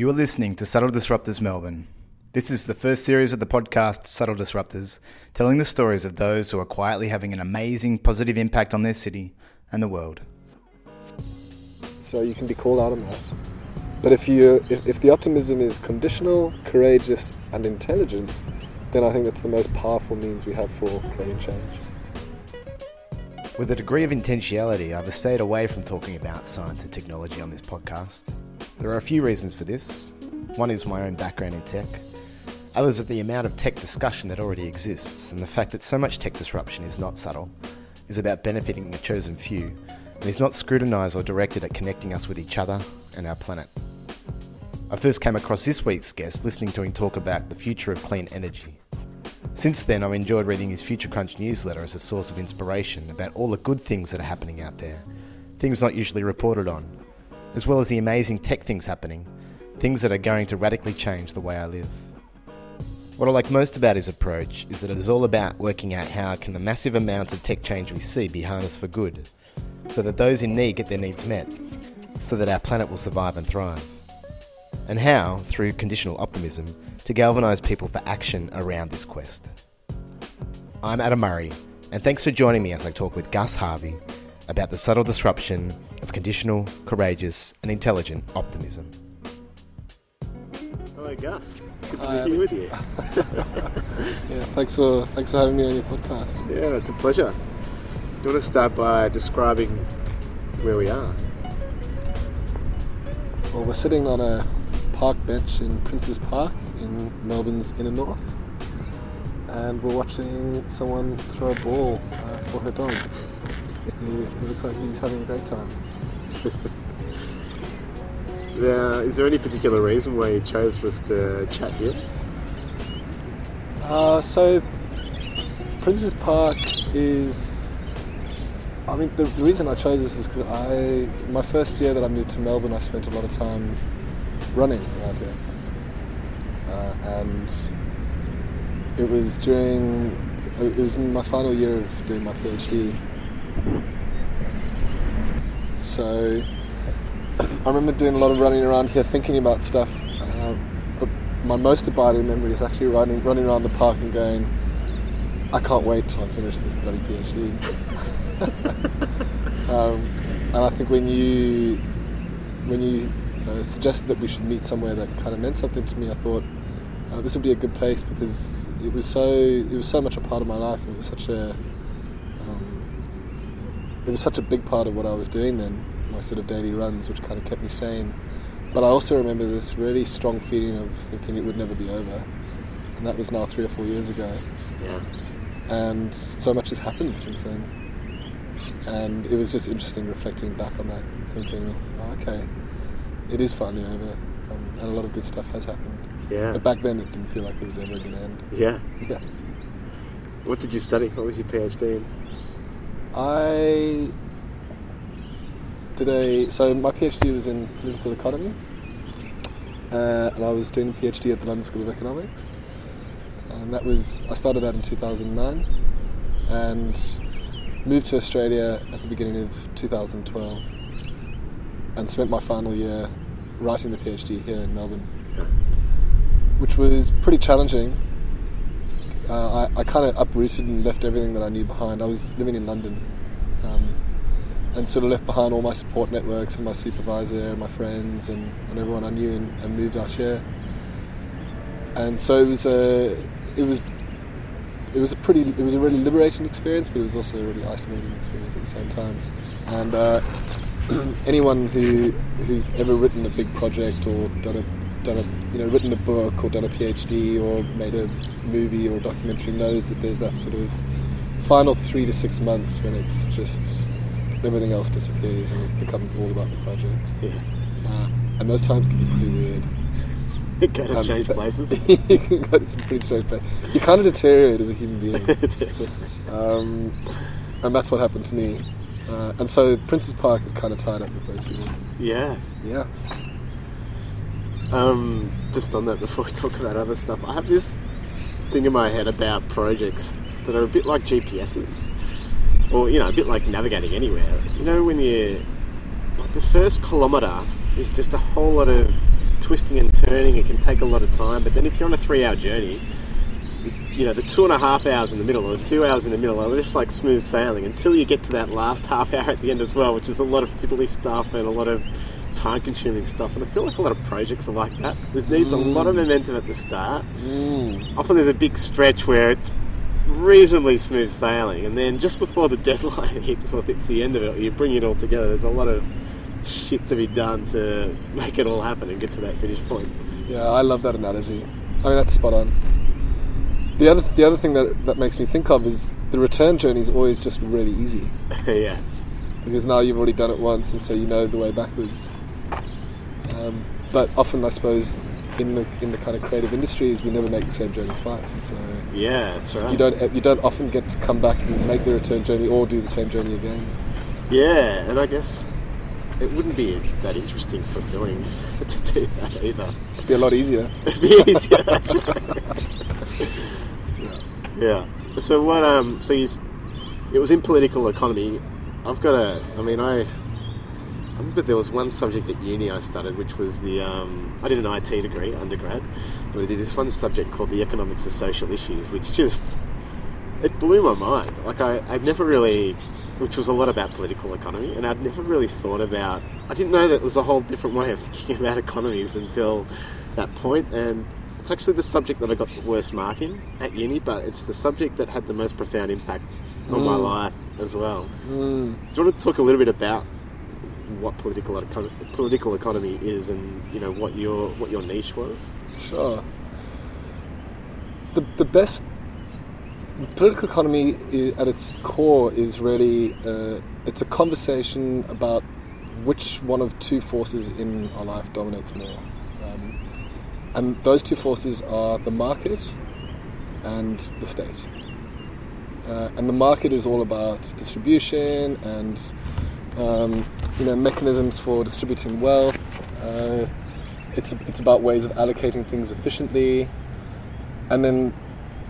You are listening to Subtle Disruptors Melbourne. This is the first series of the podcast Subtle Disruptors, telling the stories of those who are quietly having an amazing positive impact on their city and the world. So you can be called out on that. But if you if, if the optimism is conditional, courageous, and intelligent, then I think that's the most powerful means we have for creating change. With a degree of intentionality, I've stayed away from talking about science and technology on this podcast. There are a few reasons for this. One is my own background in tech. Others are the amount of tech discussion that already exists, and the fact that so much tech disruption is not subtle, is about benefiting a chosen few, and is not scrutinised or directed at connecting us with each other and our planet. I first came across this week's guest listening to him talk about the future of clean energy. Since then, I've enjoyed reading his Future Crunch newsletter as a source of inspiration about all the good things that are happening out there, things not usually reported on, as well as the amazing tech things happening, things that are going to radically change the way I live. What I like most about his approach is that it is all about working out how can the massive amounts of tech change we see be harnessed for good, so that those in need get their needs met, so that our planet will survive and thrive and how, through conditional optimism, to galvanise people for action around this quest. I'm Adam Murray, and thanks for joining me as I talk with Gus Hervey about the subtle disruption of conditional, courageous, and intelligent optimism. Hello, Gus. Good to Hi, be here with you. Yeah, thanks for thanks for having me on your podcast. Yeah, it's a pleasure. Do you want to start by describing where we are? Well, we're sitting on a park bench in Princes Park in Melbourne's inner north, and we're watching someone throw a ball uh, for her dog. He, he looks like he's having a great time. Is there any particular reason why you chose for us to chat here? Uh, so, Princes Park is. I mean, the, the reason I chose this is because I, my first year that I moved to Melbourne, I spent a lot of time running around here. Uh, and it was during, it was my final year of doing my PhD. So, I remember doing a lot of running around here, thinking about stuff. Uh, but my most abiding memory is actually running, running around the park and going, I can't wait till I finish this bloody PhD. um, and I think when you when you uh, suggested that we should meet somewhere that kind of meant something to me, I thought uh, this would be a good place because it was so it was so much a part of my life. It was such a it was such a big part of what I was doing then, my sort of daily runs, which kind of kept me sane. But I also remember this really strong feeling of thinking it would never be over, and that was now three or four years ago. Yeah. And so much has happened since then. And it was just interesting reflecting back on that, thinking, oh, okay, it is finally over, um, and a lot of good stuff has happened. Yeah. But back then, it didn't feel like it was ever going to end. Yeah. Yeah. What did you study? What was your PhD in? I did a so my PhD was in political economy, uh, and I was doing a PhD at the London School of Economics, and that was I started that in 2009, and moved to Australia at the beginning of 2012, and spent my final year writing the PhD here in Melbourne, which was pretty challenging. Uh, I, I kind of uprooted and left everything that I knew behind. I was living in London, um, and sort of left behind all my support networks and my supervisor and my friends and, and everyone I knew and, and moved out here. And so it was a, it was, it was a pretty, it was a really liberating experience, but it was also a really isolating experience at the same time. And uh, anyone who who's ever written a big project or done a done a you know written a book or done a PhD or made a movie or a documentary knows that there's that sort of final three to six months when it's just everything else disappears and it becomes all about the project. Yeah. Uh, and those times can be pretty weird. Go to Um, strange places. you can go to some pretty strange places. You kind of deteriorate as a human being. um, and that's what happened to me. Uh, and so Princes Park is kind of tied up with those feelings. yeah. Yeah. Um, just on that, before we talk about other stuff, I have this thing in my head about projects that are a bit like GPSs, or you know, a bit like navigating anywhere. You know, when you like the first kilometre is just a whole lot of twisting and turning. It can take a lot of time. But then if you're on a three-hour journey, you know the two and a half hours in the middle or the two hours in the middle are just like smooth sailing until you get to that last half hour at the end as well, which is a lot of fiddly stuff and a lot of time consuming stuff. And I feel like a lot of projects are like that. This needs a lot of momentum at the start. Mm. Often there's a big stretch where it's reasonably smooth sailing, and then just before the deadline hits or hits the end of it, you bring it all together, there's a lot of shit to be done to make it all happen and get to that finish point. Yeah, I love that analogy. I mean, that's spot on. The other, the other thing that, that makes me think of is the return journey is always just really easy yeah. because now you've already done it once and so you know the way backwards. Um, but often, I suppose, in the in the kind of creative industries, we never make the same journey twice. So Yeah, that's right. you don't you don't often get to come back and make the return journey or do the same journey again. Yeah, and I guess it wouldn't be that interesting, fulfilling to do that either. It'd be a lot easier. It'd be easier. That's right. yeah. So what? Um. So you. It was in political economy. I've got a. I mean, I. Remember there was one subject at uni I studied, which was the. Um, I did an IT degree, undergrad, but I did this one subject called the economics of social issues, which just it blew my mind. Like I, I'd never really, which was a lot about political economy, and I'd never really thought about. I didn't know that there was a whole different way of thinking about economies until that point, and it's actually the subject that I got the worst mark in at uni, but it's the subject that had the most profound impact on my life as well. Mm. Do you want to talk a little bit about what political eco- political economy is, and you know what your what your niche was? Sure. The, the best political economy i at its core is really uh, it's a conversation about which one of two forces in our life dominates more, um, and those two forces are the market and the state. Uh, and the market is all about distribution and um, you know mechanisms for distributing wealth. Uh, it's it's about ways of allocating things efficiently, and then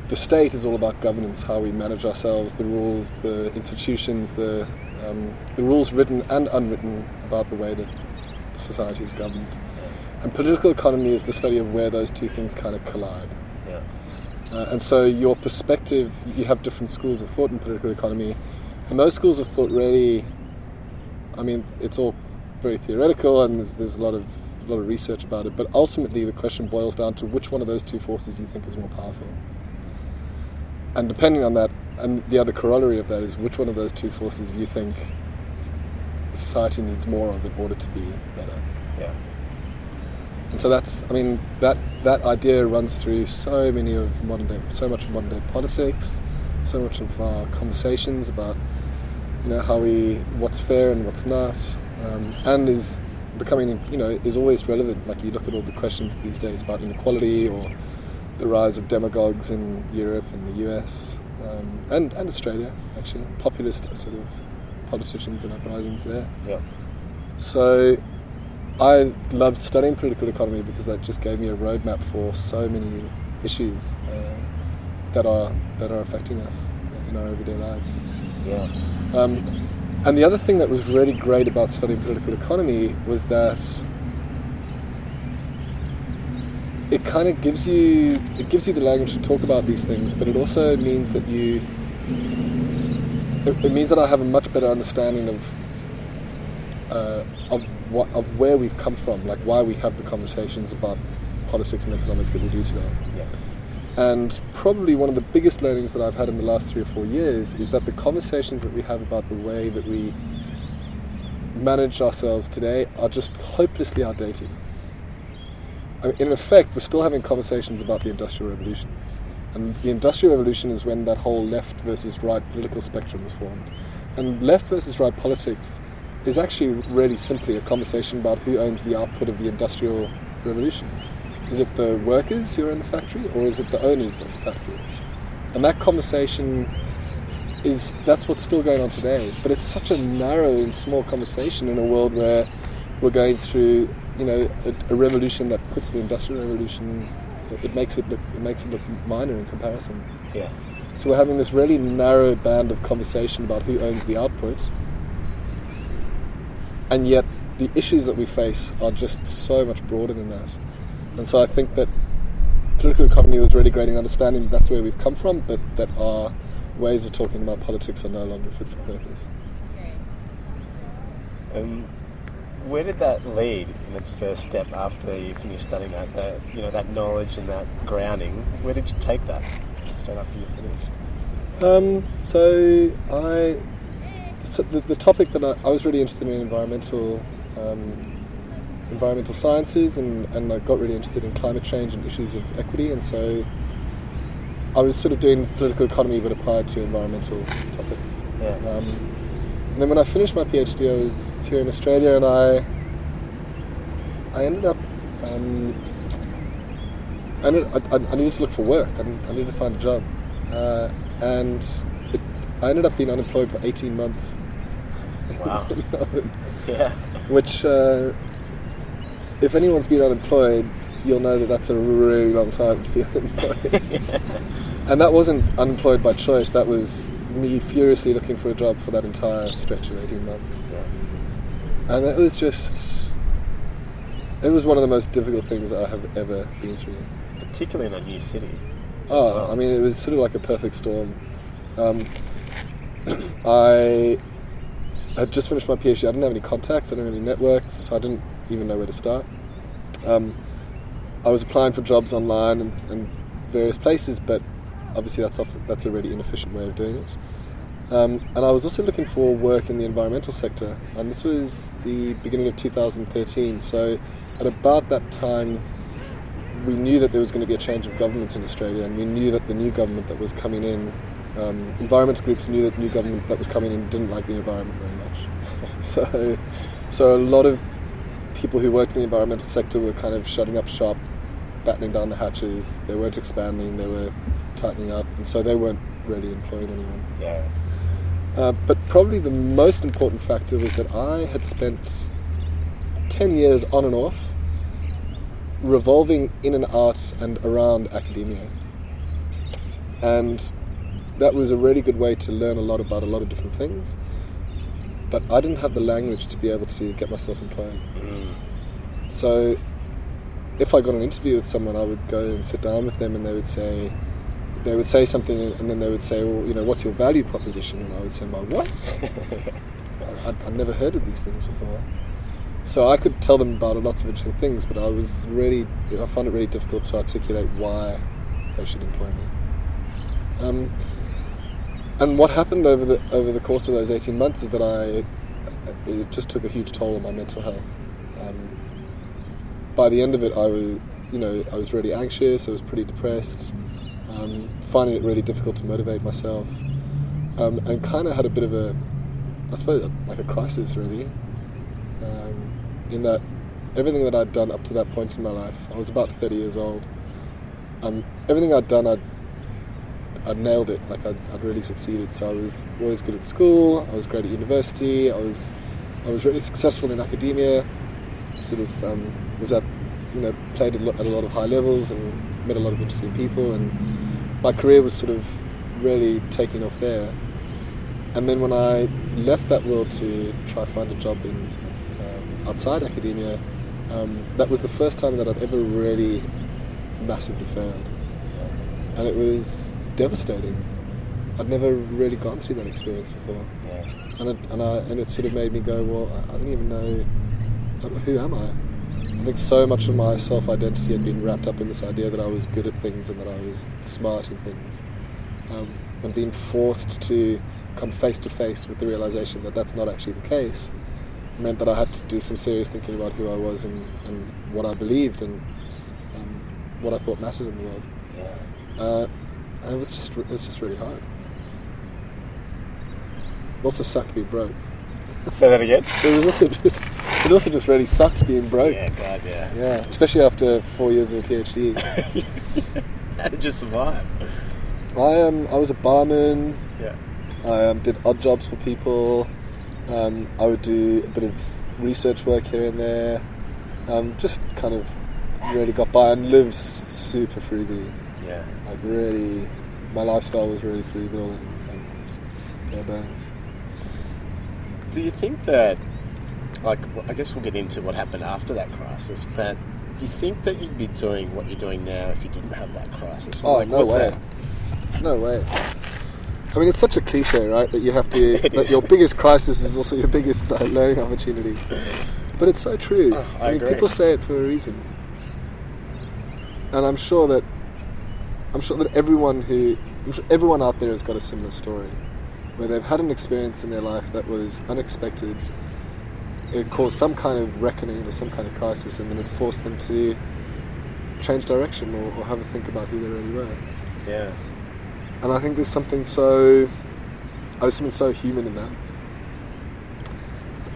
the state is all about governance, how we manage ourselves, the rules, the institutions, the um, the rules written and unwritten about the way that society is governed. And political economy is the study of where those two things kind of collide. Yeah. Uh, and so your perspective, you have different schools of thought in political economy, and those schools of thought really, I mean, it's all very theoretical, and there's, there's a lot of a lot of research about it. But ultimately, the question boils down to which one of those two forces you think is more powerful. And depending on that, and the other corollary of that is which one of those two forces you think society needs more of in order to be better. Yeah. And so that's, I mean, that that idea runs through so many of modern day, so much of modern day politics, so much of our conversations about, you know, how we, what's fair and what's not, um, and is becoming, you know, is always relevant. Like you look at all the questions these days about inequality or the rise of demagogues in Europe and the US um, and and Australia, actually, populist sort of politicians and uprisings there. Yeah. So I loved studying political economy because that just gave me a roadmap for so many issues uh, that are that are affecting us in our everyday lives. Yeah. Um, and the other thing that was really great about studying political economy was that it kind of gives you it gives you the language to talk about these things, but it also means that you it, it means that I have a much better understanding of uh, of what of where we've come from, like why we have the conversations about politics and economics that we do today. And probably one of the biggest learnings that I've had in the last three or four years is that the conversations that we have about the way that we manage ourselves today are just hopelessly outdated. I mean, in effect, we're still having conversations about the Industrial Revolution. And the Industrial Revolution is when that whole left versus right political spectrum was formed. And left versus right politics is actually really simply a conversation about who owns the output of the Industrial Revolution. Is it the workers who are in the factory, or is it the owners of the factory? And that conversation is that's what's still going on today. But it's such a narrow and small conversation in a world where we're going through, you know, a, a revolution that puts the industrial revolution. It makes it look it makes it look minor in comparison. Yeah. So we're having this really narrow band of conversation about who owns the output, and yet the issues that we face are just so much broader than that. And so I think that political economy was really great in understanding that that's where we've come from, but that our ways of talking about politics are no longer fit for purpose. Um, where did that lead in its first step after you finished studying that? that you know, that knowledge and that grounding. Where did you take that straight after you finished? Um, so I, so the, the topic that I, I was really interested in environmental, um, environmental sciences, and, and I got really interested in climate change and issues of equity, and so I was sort of doing political economy but applied to environmental topics. Yeah. Um, and then when I finished my PhD, I was here in Australia, and I, I ended up. Um, I, ended, I, I needed to look for work. I, I needed to find a job, uh, and it, I ended up being unemployed for 18 months. Wow. yeah. Which, uh, if anyone's been unemployed, you'll know that that's a really long time to be unemployed. and that wasn't unemployed by choice. That was me furiously looking for a job for that entire stretch of 18 months. Yeah. And it was just. It was one of the most difficult things I have ever been through. Particularly in a new city. Oh, well. I mean, it was sort of like a perfect storm. Um, I had just finished my PhD. I didn't have any contacts. I didn't have any networks. I didn't even know where to start. Um, I was applying for jobs online and, and various places, but obviously that's off, that's a really inefficient way of doing it. Um, and I was also looking for work in the environmental sector, and this was the beginning of 2013. So, at about that time, we knew that there was going to be a change of government in Australia, and we knew that the new government that was coming in, um, environmental groups knew that the new government that was coming in didn't like the environment very much. so, so a lot of people who worked in the environmental sector were kind of shutting up shop, battening down the hatches. They weren't expanding. They were tightening up, and so they weren't really employing anyone. Yeah. Uh, but probably the most important factor was that I had spent 10 years on and off revolving in and out and around academia. And that was a really good way to learn a lot about a lot of different things. But I didn't have the language to be able to get myself employed. Mm. So if I got an interview with someone, I would go and sit down with them and they would say, they would say something and then they would say, well, you know, what's your value proposition? And I would say, my what? I'd, I'd never heard of these things before. So I could tell them about lots of interesting things, but I was really, I found it really difficult to articulate why they should employ me. Um, and what happened over the over the course of those eighteen months is that I, it just took a huge toll on my mental health. Um, by the end of it, I was, you know, I was really anxious. I was pretty depressed, um, finding it really difficult to motivate myself, um, and kind of had a bit of a, I suppose, like a crisis really. Um, in that everything that I'd done up to that point in my life, I was about 30 years old. Um, everything I'd done, I'd, I'd nailed it. Like I'd, I'd really succeeded. So I was always good at school. I was great at university. I was, I was really successful in academia. Sort of um, was at, you know, played at a lot of high levels and met a lot of interesting people. And my career was sort of really taking off there. And then when I left that world to try find a job in um, outside academia, um, that was the first time that I'd ever really massively failed, and it was devastating. I'd never really gone through that experience before, Yeah. and it, and, I, and it sort of made me go, well, I, don't even know who am I. I think so much of my self-identity had been wrapped up in this idea that I was good at things and that I was smart in things, um, and being forced to come face to face with the realization that that's not actually the case meant that I had to do some serious thinking about who I was and, and what I believed and um, what I thought mattered in the world. Yeah. Uh, it was just it was just really hard. It also sucked being broke. Say that again. It was also just it also just really sucked being broke. Yeah, God, yeah. Yeah, especially after four years of a PhD. How did you survive? I um I was a barman. Yeah. I um, did odd jobs for people. Um, I would do a bit of research work here and there. Um, just kind of really got by and lived super frugally. Yeah. Like really, my lifestyle was really frugal and, and bare bones. Do you think that, like, I guess we'll get into what happened after that crisis, but do you think that you'd be doing what you're doing now if you didn't have that crisis? Oh, Like, no way. that- No way. I mean, it's such a cliche, right? That you have to. That is. your biggest crisis is also your biggest uh, learning opportunity. But it's so true. Oh, I mean, agree. people say it for a reason, and I'm sure that I'm sure that everyone who I'm sure everyone out there has got a similar story, where they've had an experience in their life that was unexpected. It caused some kind of reckoning or some kind of crisis, and then it forced them to change direction or, or have a think about who they really were. Yeah. And I think there's something so, there's something so human in that.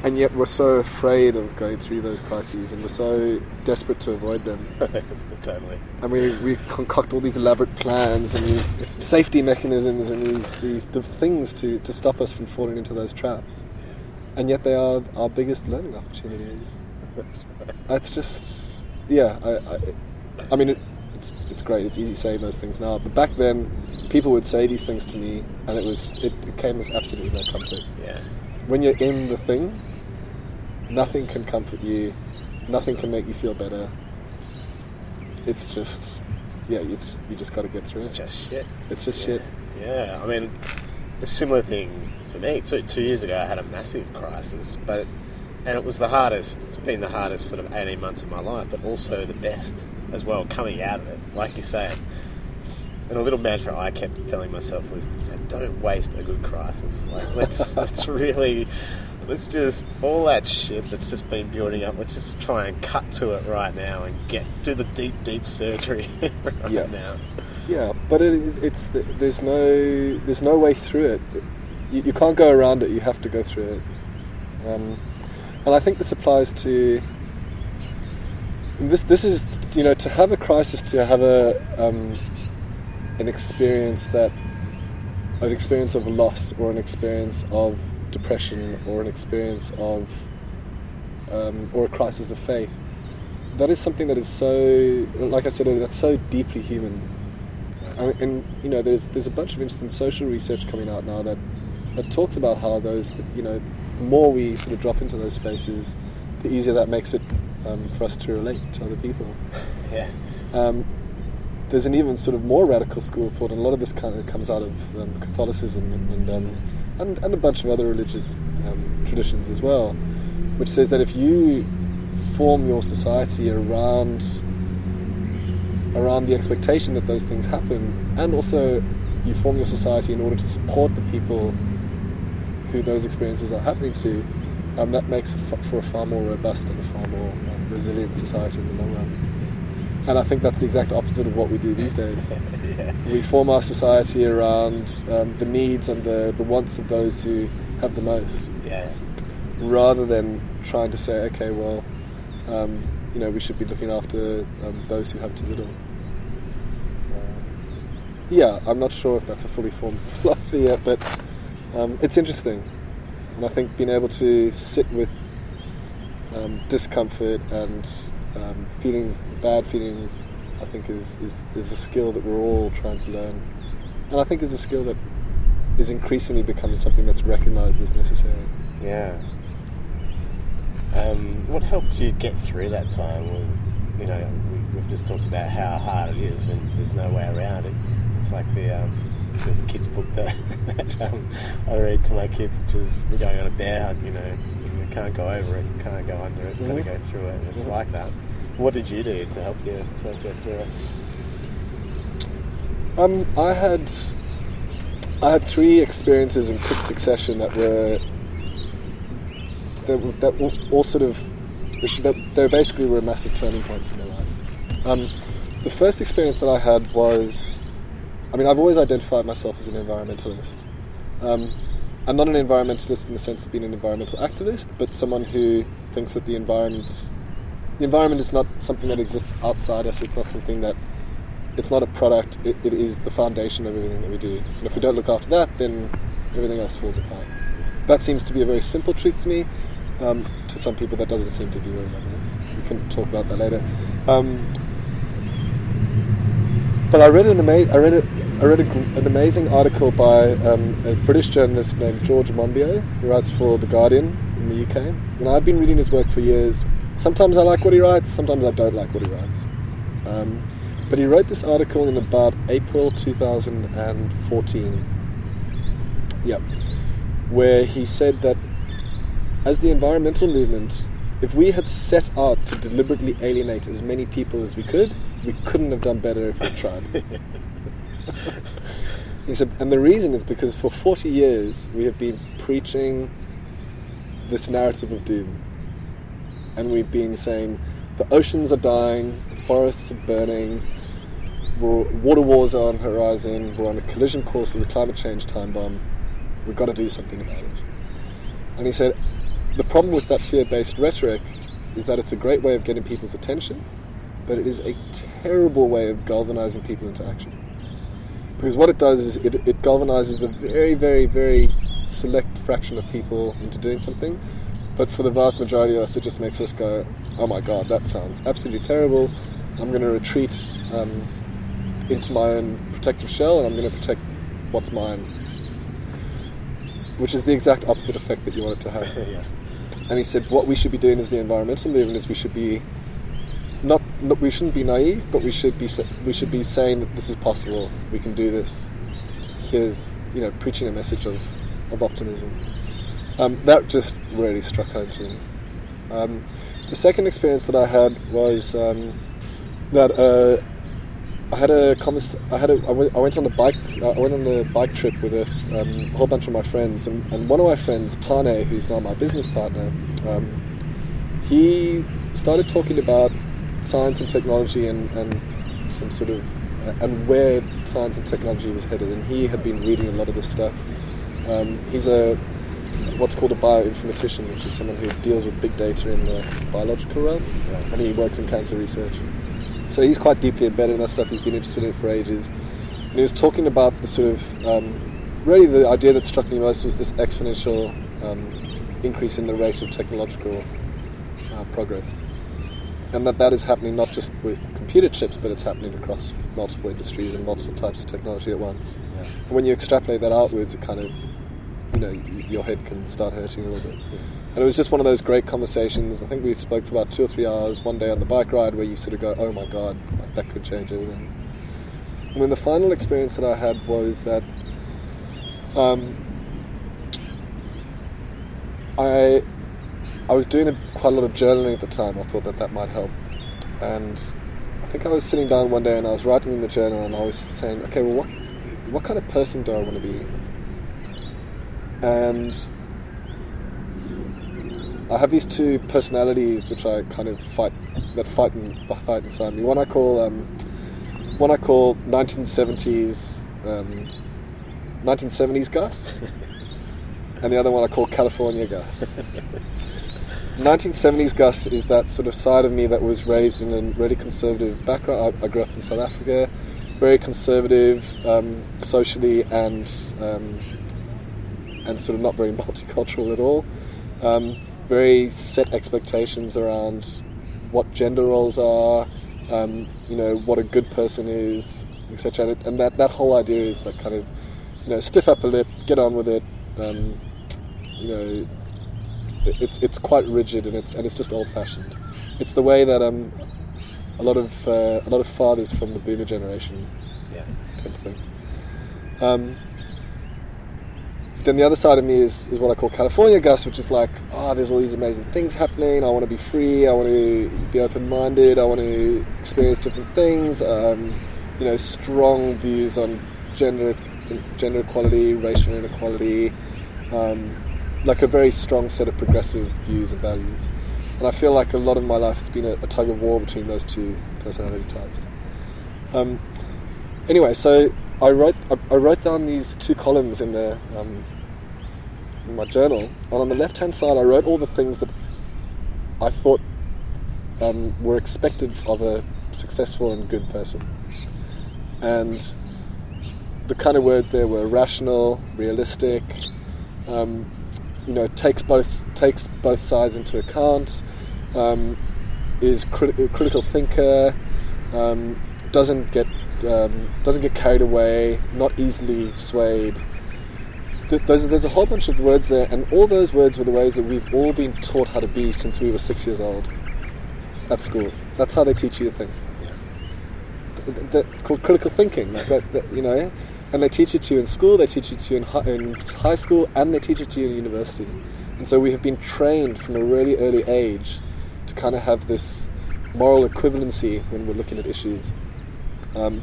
And yet we're so afraid of going through those crises, and we're so desperate to avoid them. totally. And we, we concoct all these elaborate plans and these safety mechanisms and these, these the things to, to stop us from falling into those traps. And yet they are our biggest learning opportunities. That's right. It's just, yeah. I, I, I mean, it, it's it's great. It's easy saying those things now, but back then, people would say these things to me, and it was it, it came as absolutely no comfort. Yeah. When you're in the thing, nothing can comfort you, nothing can make you feel better. It's just, yeah. It's you just got to get through It's it. It's just shit. It's just yeah. shit. Yeah, I mean, a similar thing for me. Two two years ago, I had a massive crisis, but it, and it was the hardest. It's been the hardest sort of eighteen months of my life, but also the best as well. Coming out of it, like you say, and a little mantra I kept telling myself was, you know, don't waste a good crisis. Like let's let's really. Let's just all that shit that's just been building up. Let's just try and cut to it right now and get do the deep, deep surgery right Yeah. now. Yeah, but it is. It's there's no there's no way through it. You, you can't go around it. You have to go through it. Um, and I think this applies to this. This is you know to have a crisis, to have a um, an experience that an experience of loss or an experience of depression or an experience of um, or a crisis of faith. That is something that is so, like I said earlier, that's so deeply human. And, and you know, there's there's a bunch of interesting social research coming out now that that talks about how those, you know, the more we sort of drop into those spaces, the easier that makes it um, for us to relate to other people. Yeah. Um, there's an even sort of more radical school of thought, and a lot of this kind of comes out of um, Catholicism and and, um, and and a bunch of other religious um, traditions as well, which says that if you form your society around around the expectation that those things happen, and also you form your society in order to support the people who those experiences are happening to, um, that makes for a far more robust and a far more um, resilient society in the long run. And I think that's the exact opposite of what we do these days. yeah. We form our society around um, the needs and the, the wants of those who have the most, Yeah. rather than trying to say, okay, well, um, you know, we should be looking after um, those who have too little. Uh, yeah, I'm not sure if that's a fully formed philosophy yet, but um, it's interesting. And I think being able to sit with um, discomfort and um, feelings, bad feelings, I think is, is, is a skill that we're all trying to learn. And I think is a skill that is increasingly becoming something that's recognized as necessary. Yeah. Um, what helped you get through that time? Well, you know, we, we've just talked about how hard it is when there's no way around it. It's like the um, there's a kids' book that, that um, I read to my kids, which is we're going on a bear hunt. You know, can't go over it, can't go under it, you've got to Mhm. go through it. It's like that. What did you do to help yourself get through it? Um, I had I had three experiences in quick succession that were that, that were all sort of that they basically were massive turning points in my life. Um, the first experience that I had was, I mean, I've always identified myself as an environmentalist. Um, I'm not an environmentalist in the sense of being an environmental activist, but someone who thinks that the environment the environment is not something that exists outside us. It's not something that it's not a product. It, it is the foundation of everything that we do. And if we don't look after that, then everything else falls apart. That seems to be a very simple truth to me. Um, to some people, that doesn't seem to be very obvious. We can talk about that later. Um, but I read an ama- I read a, I read a, an amazing article by um, a British journalist named George Monbiot, who writes for the Guardian in the UK. And I've been reading his work for years, sometimes I like what he writes, sometimes I don't like what he writes. Um, but he wrote this article in about April 2014. Yep. Where he said that as the environmental movement, if we had set out to deliberately alienate as many people as we could, we couldn't have done better if we tried. he said, and the reason is because for 40 years we have been preaching this narrative of doom. And we've been saying the oceans are dying, the forests are burning, water wars are on the horizon, we're on a collision course with the climate change time bomb, we've got to do something about it. And he said, the problem with that fear based rhetoric is that it's a great way of getting people's attention, but it is a terrible way of galvanizing people into action. Because what it does is it, it galvanizes a very, very, very select fraction of people into doing something, but for the vast majority of us, it just makes us go, oh my god, that sounds absolutely terrible. I'm going to retreat um, into my own protective shell and I'm going to protect what's mine. Which is the exact opposite effect that you want it to have. yeah. And he said, what we should be doing as the environmental movement is we should be not, not we shouldn't be naive, but we should be we should be saying that this is possible. We can do this. Here's you know preaching a message of, of optimism. Um, that just really struck home to me. Um, the second experience that I had was um, that uh, I had a I had a I went, on a bike I went on a bike trip with a um, whole bunch of my friends and, and, one of my friends Tane who's now my business partner um, he started talking about science and technology and, and some sort of and where science and technology was headed. And he had been reading a lot of this stuff. Um, he's a what's called a bioinformatician which is someone who deals with big data in the biological realm. And he works in cancer research. So he's quite deeply embedded in that stuff. He's been interested in it for ages. And he was talking about the sort of um, really the idea that struck me most was this exponential um, increase in the rate of technological uh, progress, and that that is happening not just with computer chips, but it's happening across multiple industries and multiple types of technology at once. Yeah. And when you extrapolate that outwards, it kind of you know your head can start hurting a little bit. Yeah. And it was just one of those great conversations. I think we spoke for about two or three hours one day on the bike ride where you sort of go, oh my god, that could change everything. And then the final experience that I had was that um, I I was doing a, quite a lot of journaling at the time. I thought that that might help. And I think I was sitting down one day and I was writing in the journal and I was saying, okay, well, what, what kind of person do I want to be? And I have these two personalities which I kind of fight that fight and fight inside me. One I call um, one I call 1970s um, 1970s Gus, and the other one I call California Gus. 1970s Gus is that sort of side of me that was raised in a really conservative background. I, I grew up in South Africa, very conservative um, socially and um, and sort of not very multicultural at all. Um, very set expectations around what gender roles are, um, you know, what a good person is, etc. And, that, that whole idea is like kind of, you know, stiff upper lip, get on with it. Um, you know, it's it's quite rigid and it's and it's just old fashioned. It's the way that um, a lot of uh, a lot of fathers from the boomer generation yeah. tend to think. Um, then the other side of me is, is what I call California Gus, which is like, oh, there's all these amazing things happening. I want to be free. I want to be open minded. I want to experience different things. Um, you know, strong views on gender, gender equality, racial inequality, um, like a very strong set of progressive views and values. And I feel like a lot of my life has been a, a tug of war between those two personality types. Um, anyway, so I wrote I, I, wrote down these two columns in the um, in my journal, and on the left hand side, I wrote all the things that I thought um, were expected of a successful and good person. And the kind of words there were rational, realistic, um, you know, takes both takes both sides into account, um, is crit- critical thinker, um, doesn't get um, doesn't get carried away, not easily swayed, there's, there's a whole bunch of words there, and all those words were the ways that we've all been taught how to be since we were six years old. at school. That's how they teach you to think. Yeah. Th- th- That's called critical thinking. Like that, that, you know, and they teach it to you in school, they teach it to you in high, in high school, and they teach it to you in university. And so we have been trained from a really early age to kind of have this moral equivalency when we're looking at issues. Um,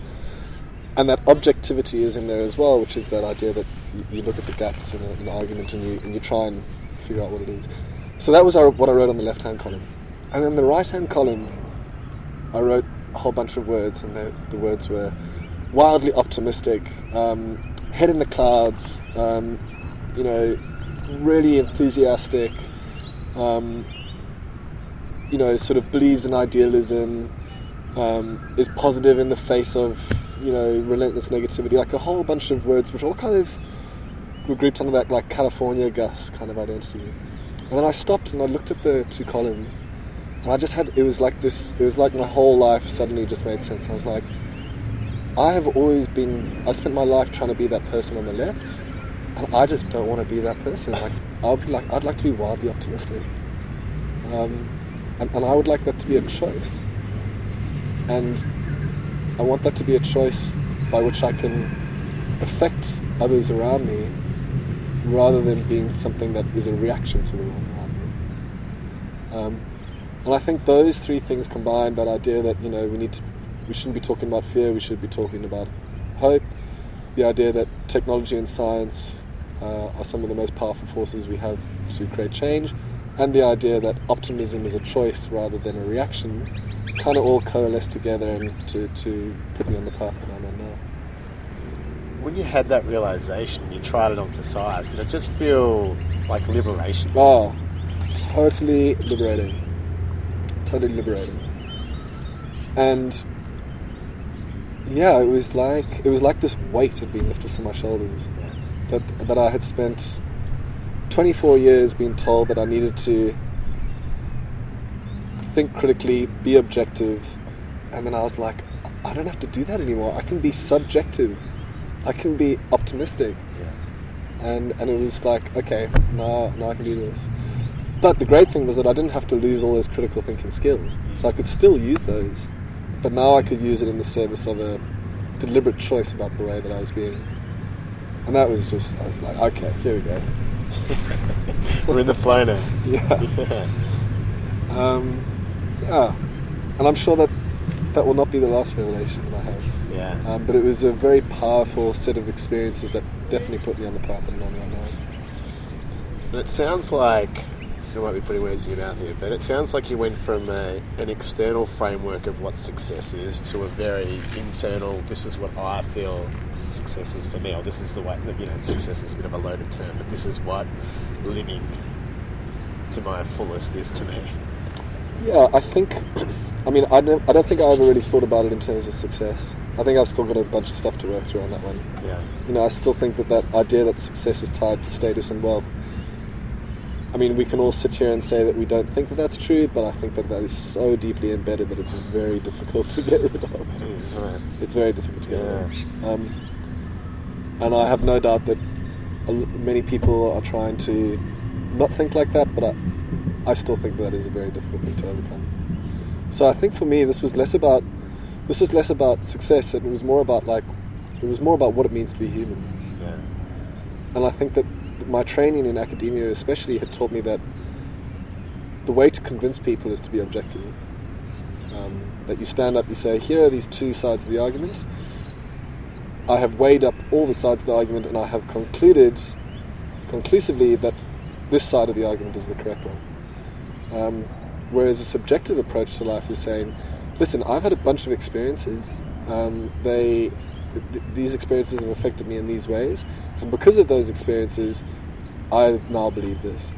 and that objectivity is in there as well, which is that idea that you, you look at the gaps in an argument and you, and you try and figure out what it is. So that was our, what I wrote on the left hand column. And then the right hand column, I wrote a whole bunch of words, and the, the words were wildly optimistic, um, head in the clouds, um, you know, really enthusiastic, um, you know, sort of believes in idealism, um, is positive in the face of, you know, relentless negativity, like a whole bunch of words which all kind of were grouped under that like California Gus kind of identity. And then I stopped and I looked at the two columns, and I just had it was like this. It was like my whole life suddenly just made sense. I was like, I have always been. I spent my life trying to be that person on the left, and I just don't want to be that person. Like I'll be like I'd like to be wildly optimistic, um, and, and I would like that to be a choice, and I want that to be a choice by which I can affect others around me rather than being something that is a reaction to the world around me. Um, and I think those three things combined, that idea that you know we need to, we shouldn't be talking about fear, we should be talking about hope. The idea that technology and science uh, are some of the most powerful forces we have to create change, and the idea that optimism is a choice rather than a reaction, kind of all coalesce together and to, to put me on the path that I'm on now. When you had that realization, you tried it on for size. Did it just feel like liberation? Oh, totally liberating. Totally liberating. And yeah, it was like it was like this weight had been lifted from my shoulders. Yeah. That that I had spent 24 years being told that I needed to think critically, be objective, and then I was like, I don't have to do that anymore. I can be subjective. I can be optimistic Yeah. and and it was like okay now now I can do this but the great thing was that I didn't have to lose all those critical thinking skills so I could still use those but now I could use it in the service of a deliberate choice about the way that I was being and that was just I was like okay here we go We're in the flow now. yeah Yeah. um, yeah and I'm sure that that will not be the last revelation that I have Yeah. um, but it was a very powerful set of experiences that definitely put me on the path that I'm on right now And it sounds like I might be putting words in your mouth here, but it sounds like you went from a, an external framework of what success is to a very internal. This is what I feel success is for me, or this is the way. That you know, success is a bit of a loaded term, but this is what living to my fullest is to me. Yeah, I think. I mean, I don't. I don't think I ever really thought about it in terms of success. I think I've still got a bunch of stuff to work through on that one. Yeah. You know, I still think that that idea that success is tied to status and wealth. I mean, we can all sit here and say that we don't think that that's true, but I think that that is so deeply embedded that it's very difficult to get rid of. It is, it? It's very difficult to get rid of. Um, and I have no doubt that many people are trying to not think like that, but I, I still think that is a very difficult thing to overcome. So I think for me, this was less about this was less about success, and it was more about like it was more about what it means to be human. Yeah. And I think that my training in academia, especially, had taught me that the way to convince people is to be objective. Um, that you stand up, you say, here are these two sides of the argument. I have weighed up all the sides of the argument, and I have concluded conclusively that this side of the argument is the correct one. Um, whereas a subjective approach to life is saying, listen, I've had a bunch of experiences. Um, they, th- these experiences have affected me in these ways, and because of those experiences, I now believe this.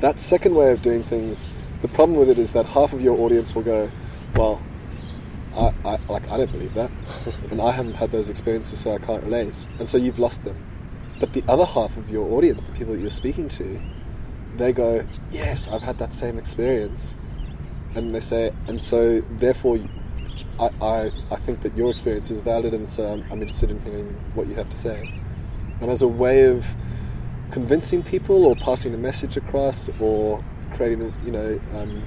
That second way of doing things, the problem with it is that half of your audience will go, well, I, I like I don't believe that, and I haven't had those experiences, so I can't relate, and so you've lost them. But the other half of your audience, the people that you're speaking to, they go, yes, I've had that same experience, and they say, and so therefore, I, I, I think that your experience is valid, and so I'm, I'm interested in hearing what you have to say. And as a way of convincing people, or passing a message across, or creating, you know, um,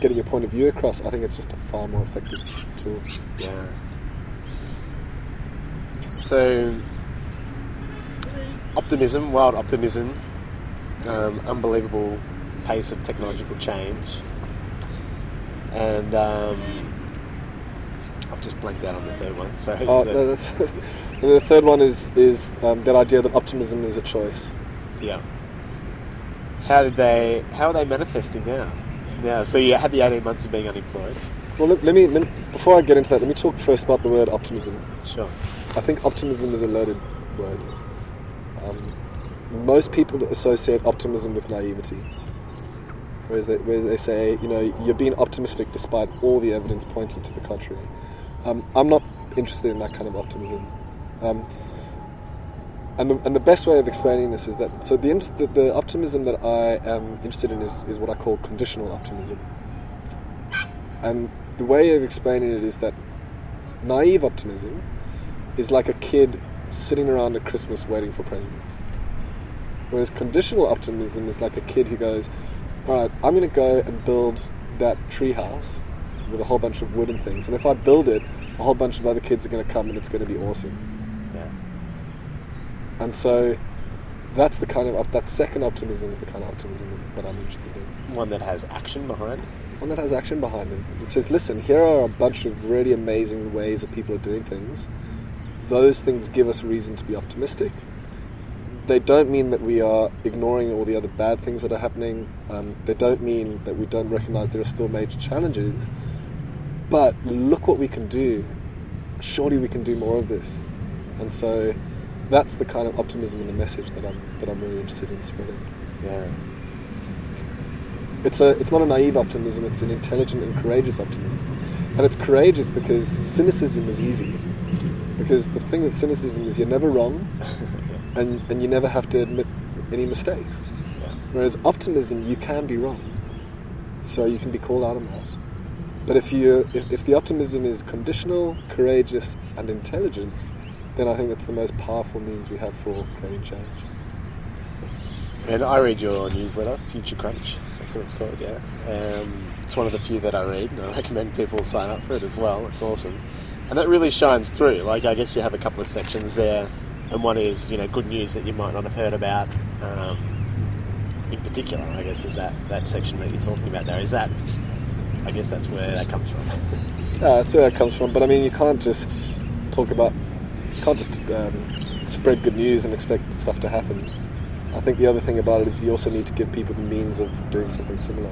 getting your point of view across, I think it's just a far more effective tool. Yeah. So, optimism, wild optimism, um, unbelievable pace of technological change, and um, I've just blanked out on the third one. Sorry. Oh, The- no, that's and the third one is is um, that idea that optimism is a choice. yeah. How did they? How are they manifesting now? Now, so you had the eighteen months of being unemployed. Well, let, let, me, let me before I get into that, let me talk first about the word optimism. Sure. I think optimism is a loaded word. Um, most people associate optimism with naivety. Whereas they, where they say, you know, you're being optimistic despite all the evidence pointing to the contrary. Um, I'm not interested in that kind of optimism. Um, and, the, and the best way of explaining this is that so the, the, the optimism that I am interested in is, is what I call conditional optimism. And the way of explaining it is that naive optimism is like a kid sitting around at Christmas waiting for presents. Whereas conditional optimism is like a kid who goes, All right, I'm going to go and build that treehouse with a whole bunch of wood and things. And if I build it, a whole bunch of other kids are going to come and it's going to be awesome. Yeah. And so that's the kind of that second optimism is the kind of optimism that, that I'm interested in. One that has action behind. It? One that has action behind it. It says, listen, here are a bunch of really amazing ways that people are doing things. Those things give us reason to be optimistic. They don't mean that we are ignoring all the other bad things that are happening. Um, they don't mean that we don't recognize there are still major challenges. But look what we can do. Surely we can do more of this. And so that's the kind of optimism and the message that I'm, that I'm really interested in spreading Yeah. it's a it's not a naive optimism it's an intelligent and courageous optimism and it's courageous because cynicism is easy because the thing with cynicism is you're never wrong and and you never have to admit any mistakes Yeah. whereas optimism you can be wrong so you can be called out on that but if you if, if the optimism is conditional courageous and intelligent then I think that's the most powerful means we have for creating change And I read your newsletter, Future Crunch. That's what it's called, yeah. Um, it's one of the few that I read, and I recommend people sign up for it as well. It's awesome, and that really shines through. Like, I guess you have a couple of sections there, and one is you know good news that you might not have heard about. Um, in particular, I guess is that that section that you're talking about there. Is that? I guess that's where that comes from. Yeah, that's where that comes from. But I mean, you can't just talk about, you can't just um, spread good news and expect stuff to happen. I think the other thing about it is you also need to give people the means of doing something similar.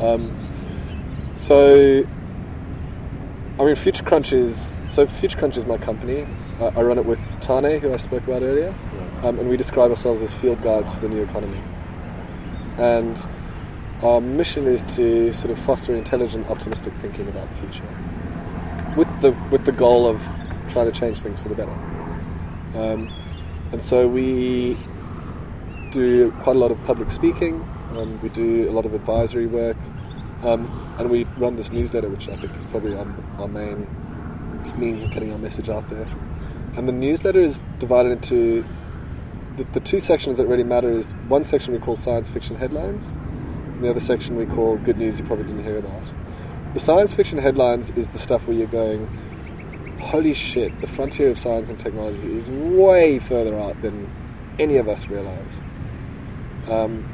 Um, so, I mean, Future Crunch is so Future Crunch is my company. It's, I, I run it with Tane, who I spoke about earlier, um, and we describe ourselves as field guides for the new economy. And our mission is to sort of foster intelligent, optimistic thinking about the future, with the with the goal of trying to change things for the better. Um, and so we do quite a lot of public speaking. Um, we do a lot of advisory work, um, and we run this newsletter, which I think is probably our, our main means of getting our message out there. And the newsletter is divided into the, the two sections that really matter. Is one section we call science fiction headlines, the other section we call good news you probably didn't hear about. The science fiction headlines is the stuff where you're going, holy shit, the frontier of science and technology is way further out than any of us realize. Um,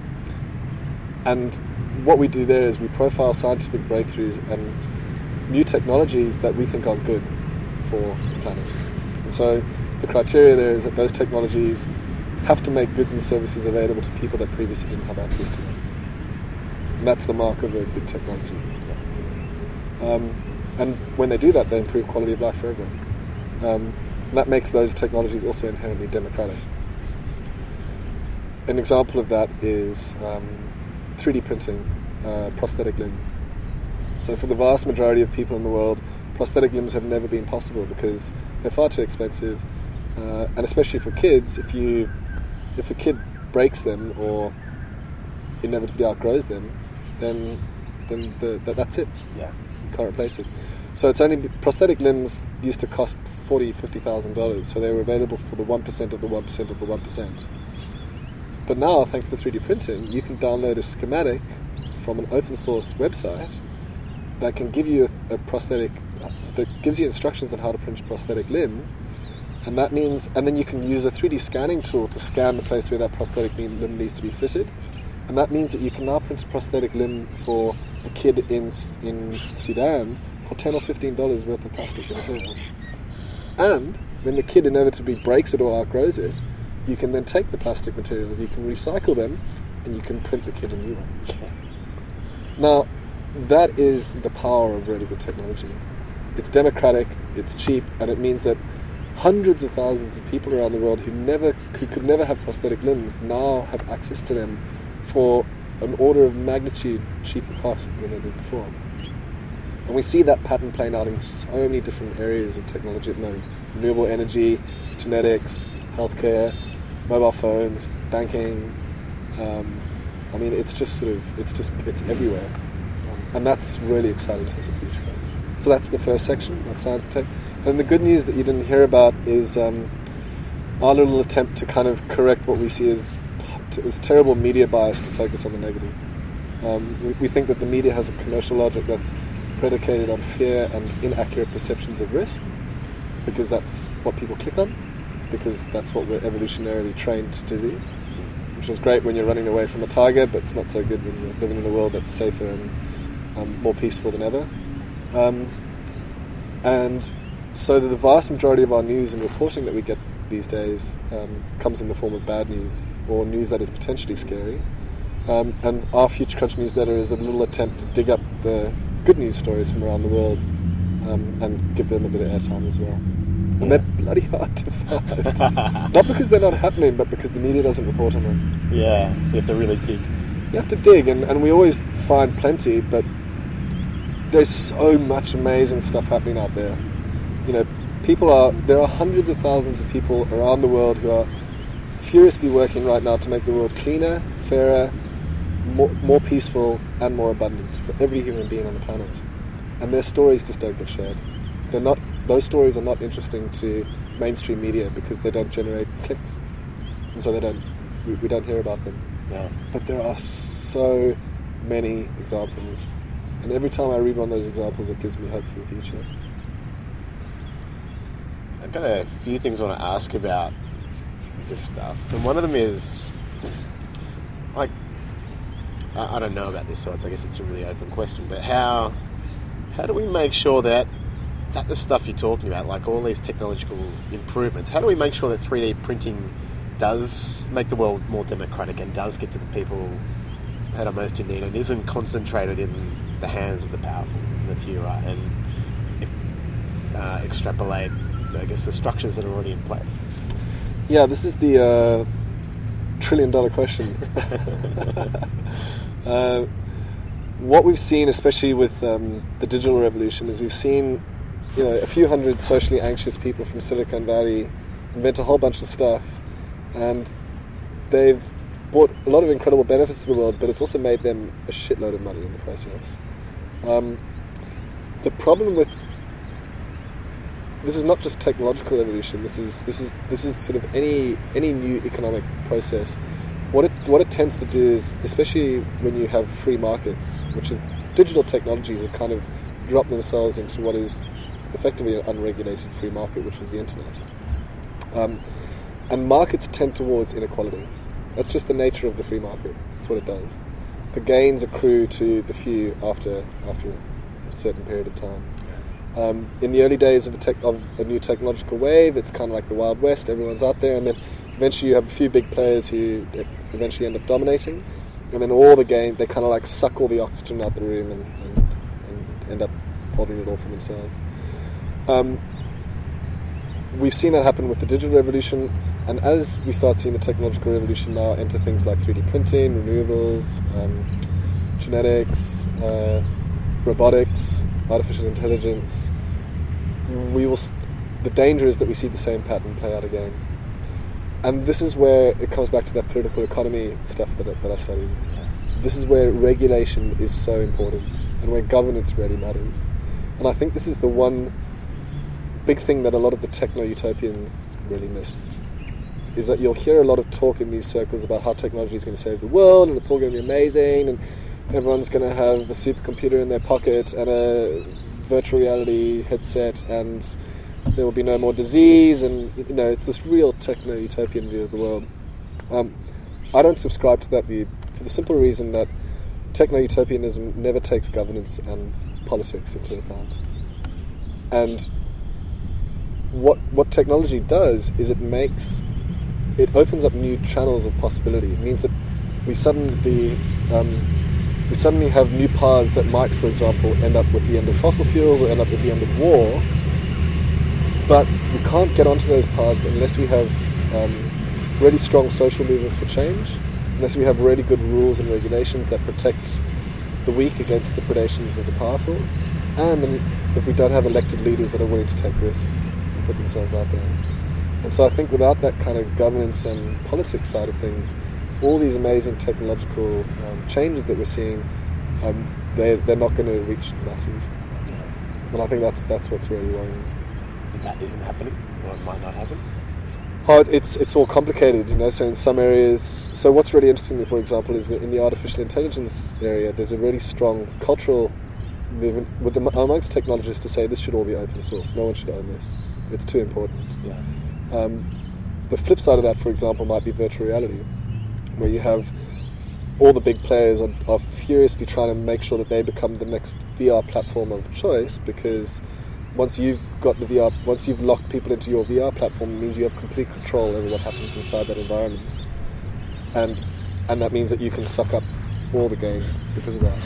and what we do there is we profile scientific breakthroughs and new technologies that we think are good for the planet. And so the criteria there is that those technologies have to make goods and services available to people that previously didn't have access to them. And that's the mark of a good technology. Um, and when they do that, they improve quality of life for everyone. Um, that makes those technologies also inherently democratic. An example of that is um, 3D printing uh, prosthetic limbs. So, for the vast majority of people in the world, prosthetic limbs have never been possible because they're far too expensive, uh, and especially for kids, if you if a kid breaks them or inevitably outgrows them, then then the, that, that's it. Yeah. You can't replace it. So it's only prosthetic limbs used to cost forty, fifty thousand dollars. So they were available for the one percent of the one percent of the one percent. But now, thanks to 3D printing, you can download a schematic from an open source website that can give you a, a prosthetic that gives you instructions on how to print a prosthetic limb and that means and then you can use a 3d scanning tool to scan the place where that prosthetic limb needs to be fitted and that means that you can now print a prosthetic limb for a kid in in Sudan for 10 or 15 dollars worth of plastic material and when the kid inevitably breaks it or outgrows it you can then take the plastic materials you can recycle them and you can print the kid a new one. Now that is the power of really good technology. It's democratic, it's cheap, and it means that hundreds of thousands of people around the world who never who could never have prosthetic limbs now have access to them for an order of magnitude cheaper cost than they did before. And we see that pattern playing out in so many different areas of technology at the moment. Renewable energy, genetics, healthcare, mobile phones, banking. Um, I mean, it's just sort of, it's just, it's everywhere. Um, and that's really exciting to us the future. So that's the first section, that's science tech. And the good news that you didn't hear about is um, our little attempt to kind of correct what we see as, as terrible media bias to focus on the negative. Um, we, we think that the media has a commercial logic that's predicated on fear and inaccurate perceptions of risk because that's what people click on, because that's what we're evolutionarily trained to do. Which is great when you're running away from a tiger, but it's not so good when you're living in a world that's safer and um, more peaceful than ever. Um, and so the vast majority of our news and reporting that we get these days um, comes in the form of bad news or news that is potentially scary. Um, and our Future Crunch newsletter is a little attempt to dig up the good news stories from around the world um, and give them a bit of airtime as well. And they're bloody hard to find. not because they're not happening, but because the media doesn't report on them. Yeah, so you have to really dig. You have to dig, and, and we always find plenty, but there's so much amazing stuff happening out there. You know, people are there are hundreds of thousands of people around the world who are furiously working right now to make the world cleaner, fairer, more, more peaceful, and more abundant for every human being on the planet. And their stories just don't get shared. They're not; those stories are not interesting to mainstream media because they don't generate clicks, and so they don't. We, we don't hear about them. Yeah. But there are so many examples and every time I read one of those examples, it gives me hope for the future. Got a few things I want to ask about this stuff. And one of them is, like, I, I don't know about this, so I guess it's a really open question, but how, how do we make sure that that the stuff you're talking about, like all these technological improvements, how do we make sure that 3D printing does make the world more democratic and does get to the people that are most in need and isn't concentrated in the hands of the powerful and the few, right? And uh, extrapolate, I guess, the structures that are already in place. Yeah, this is the uh, trillion dollar question. uh, what we've seen, especially with um, the digital revolution, is we've seen you know a few hundred socially anxious people from Silicon Valley invent a whole bunch of stuff, and they've brought a lot of incredible benefits to the world, but it's also made them a shitload of money in the process. Um, the problem with this is not just technological evolution. This is this is this is sort of any any new economic process. What it what it tends to do is, especially when you have free markets, which is digital technologies have kind of dropped themselves into what is effectively an unregulated free market, which was the internet. Um, and markets tend towards inequality. That's just the nature of the free market. That's what it does the gains accrue to the few after after a certain period of time. Um, in the early days of a, tech, of a new technological wave, it's kind of like the Wild West. Everyone's out there, and then eventually you have a few big players who eventually end up dominating, and then all the game, they kind of like suck all the oxygen out the room and, and, and end up holding it all for themselves. Um, we've seen that happen with the digital revolution and as we start seeing the technological revolution now enter things like 3D printing, renewables, um, genetics, uh, robotics, artificial intelligence, we will. The danger is that we see the same pattern play out again. And this is where it comes back to that political economy stuff that, that I studied. This is where regulation is so important and where governance really matters. And I think this is the one big thing that a lot of the techno utopians really miss is that you'll hear a lot of talk in these circles about how technology is going to save the world and it's all going to be amazing and everyone's going to have a supercomputer in their pocket and a virtual reality headset, and there will be no more disease, and you know, it's this real techno utopian view of the world. Um, I don't subscribe to that view for the simple reason that techno utopianism never takes governance and politics into account. And what what technology does is it makes it opens up new channels of possibility. It means that we suddenly um, we suddenly have new paths that might, for example, end up with the end of fossil fuels or end up with the end of war. But we can't get onto those paths unless we have um, really strong social movements for change, unless we have really good rules and regulations that protect the weak against the predations of the powerful, and if we don't have elected leaders that are willing to take risks and put themselves out there. And so I think without that kind of governance and politics side of things, all these amazing technological um, changes that we're seeing, um, they're, they're not going to reach the masses. Yeah. And I think that's that's what's really worrying. And that isn't happening, or it might not happen. Oh, it's it's all complicated, you know. So in some areas, so what's really interesting, for example, is that in the artificial intelligence area, there's a really strong cultural movement with the, amongst technologists to say this should all be open source. No one should own this. It's too important. Yeah. Um, the flip side of that, for example, might be virtual reality, where you have all the big players are, are furiously trying to make sure that they become the next VR platform of choice because once you've got the VR, once you've locked people into your VR platform, it means you have complete control over what happens inside that environment, and and that means that you can suck up all the games because of that.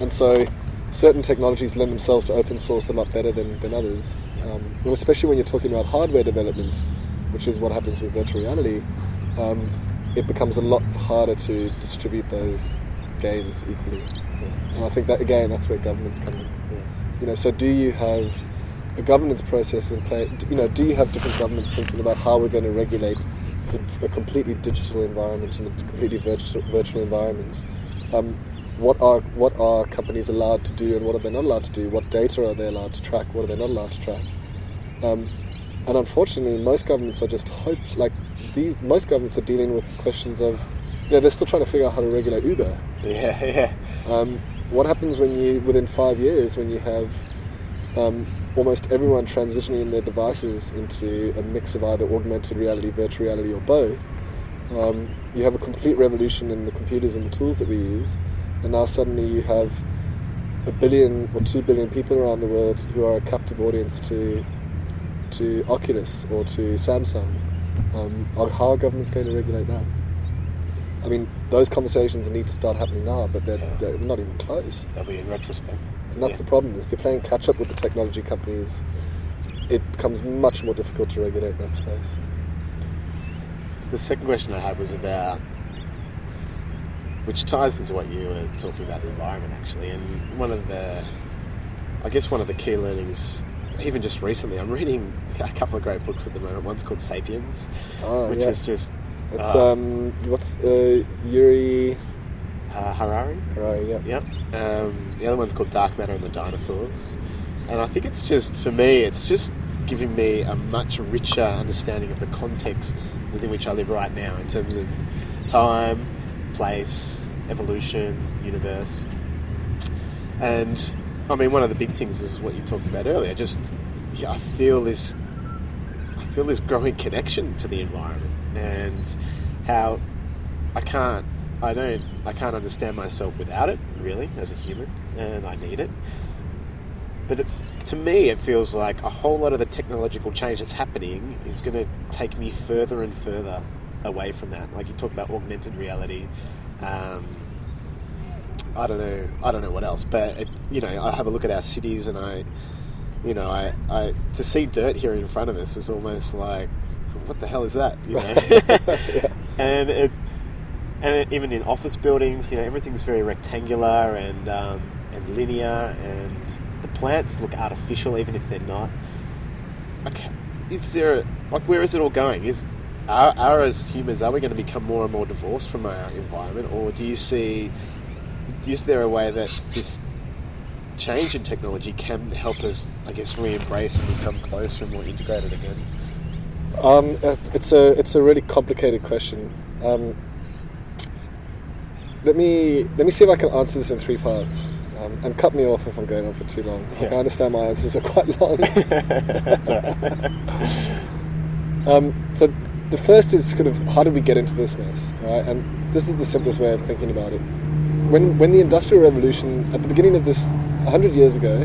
And so, certain technologies lend themselves to open source a lot better than, than others, um, especially when you're talking about hardware development, which is what happens with virtual reality. Um, it becomes a lot harder to distribute those gains equally, Yeah. and I think that again, that's where governments come in. Yeah. You know, so do you have a governance process in place? You know, do you have different governments thinking about how we're going to regulate a, a completely digital environment and a completely virtual, virtual environment? Um, what are what are companies allowed to do and what are they not allowed to do? What data are they allowed to track? What are they not allowed to track? Um, and unfortunately, most governments are just hope like these. Most governments are dealing with questions of, you know, they're still trying to figure out how to regulate Uber. Yeah. Yeah. Um, what happens when you, within five years, when you have um, almost everyone transitioning their devices into a mix of either augmented reality, virtual reality, or both? Um, you have a complete revolution in the computers and the tools that we use, and now suddenly you have a billion or two billion people around the world who are a captive audience to to Oculus or to Samsung. Um, how are governments going to regulate that? I mean, those conversations need to start happening now, but they're, Yeah. they're not even close. That'll be in retrospect. And that's Yeah. the problem. If you're playing catch up with the technology companies, it becomes much more difficult to regulate that space. The second question I had was about, which ties into what you were talking about the environment actually, and one of the, I guess one of the key learnings, even just recently, I'm reading a couple of great books at the moment. One's called *Sapiens*, Oh, which yeah. is just It's uh, um, what's uh, Yuri? uh, Harari. Right, yeah. Yep. Um, the other one's called Dark Matter and the Dinosaurs. And I think it's just, for me, it's just giving me a much richer understanding of the context within which I live right now in terms of time, place, evolution, universe. And I mean, one of the big things is what you talked about earlier. Just, yeah, I feel this, I feel this growing connection to the environment and how I can't I don't I can't understand myself without it really as a human and I need it but it, to me it feels like a whole lot of the technological change that's happening is going to take me further and further away from that like you talk about augmented reality um, I don't know I don't know what else but it, you know I have a look at our cities and I you know I, I to see dirt here in front of us is almost like what the hell is that you know and it and it, even in office buildings, you know, everything's very rectangular and um, and linear, and the plants look artificial, even if they're not. Okay, is there like where is it all going? Is are, are as humans are we going to become more and more divorced from our environment, or do you see? Is there a way that this change in technology can help us, I guess, re-embrace and become closer and more integrated again? Um, uh, it's a it's a really complicated question. Um, let me let me see if I can answer this in three parts. Um, and cut me off if I'm going on for too long. Like, I understand my answers are quite long. That's all right. Um, so the first is kind of how did we get into this mess, right? And this is the simplest way of thinking about it. When when the Industrial Revolution at the beginning of this, hundred years ago,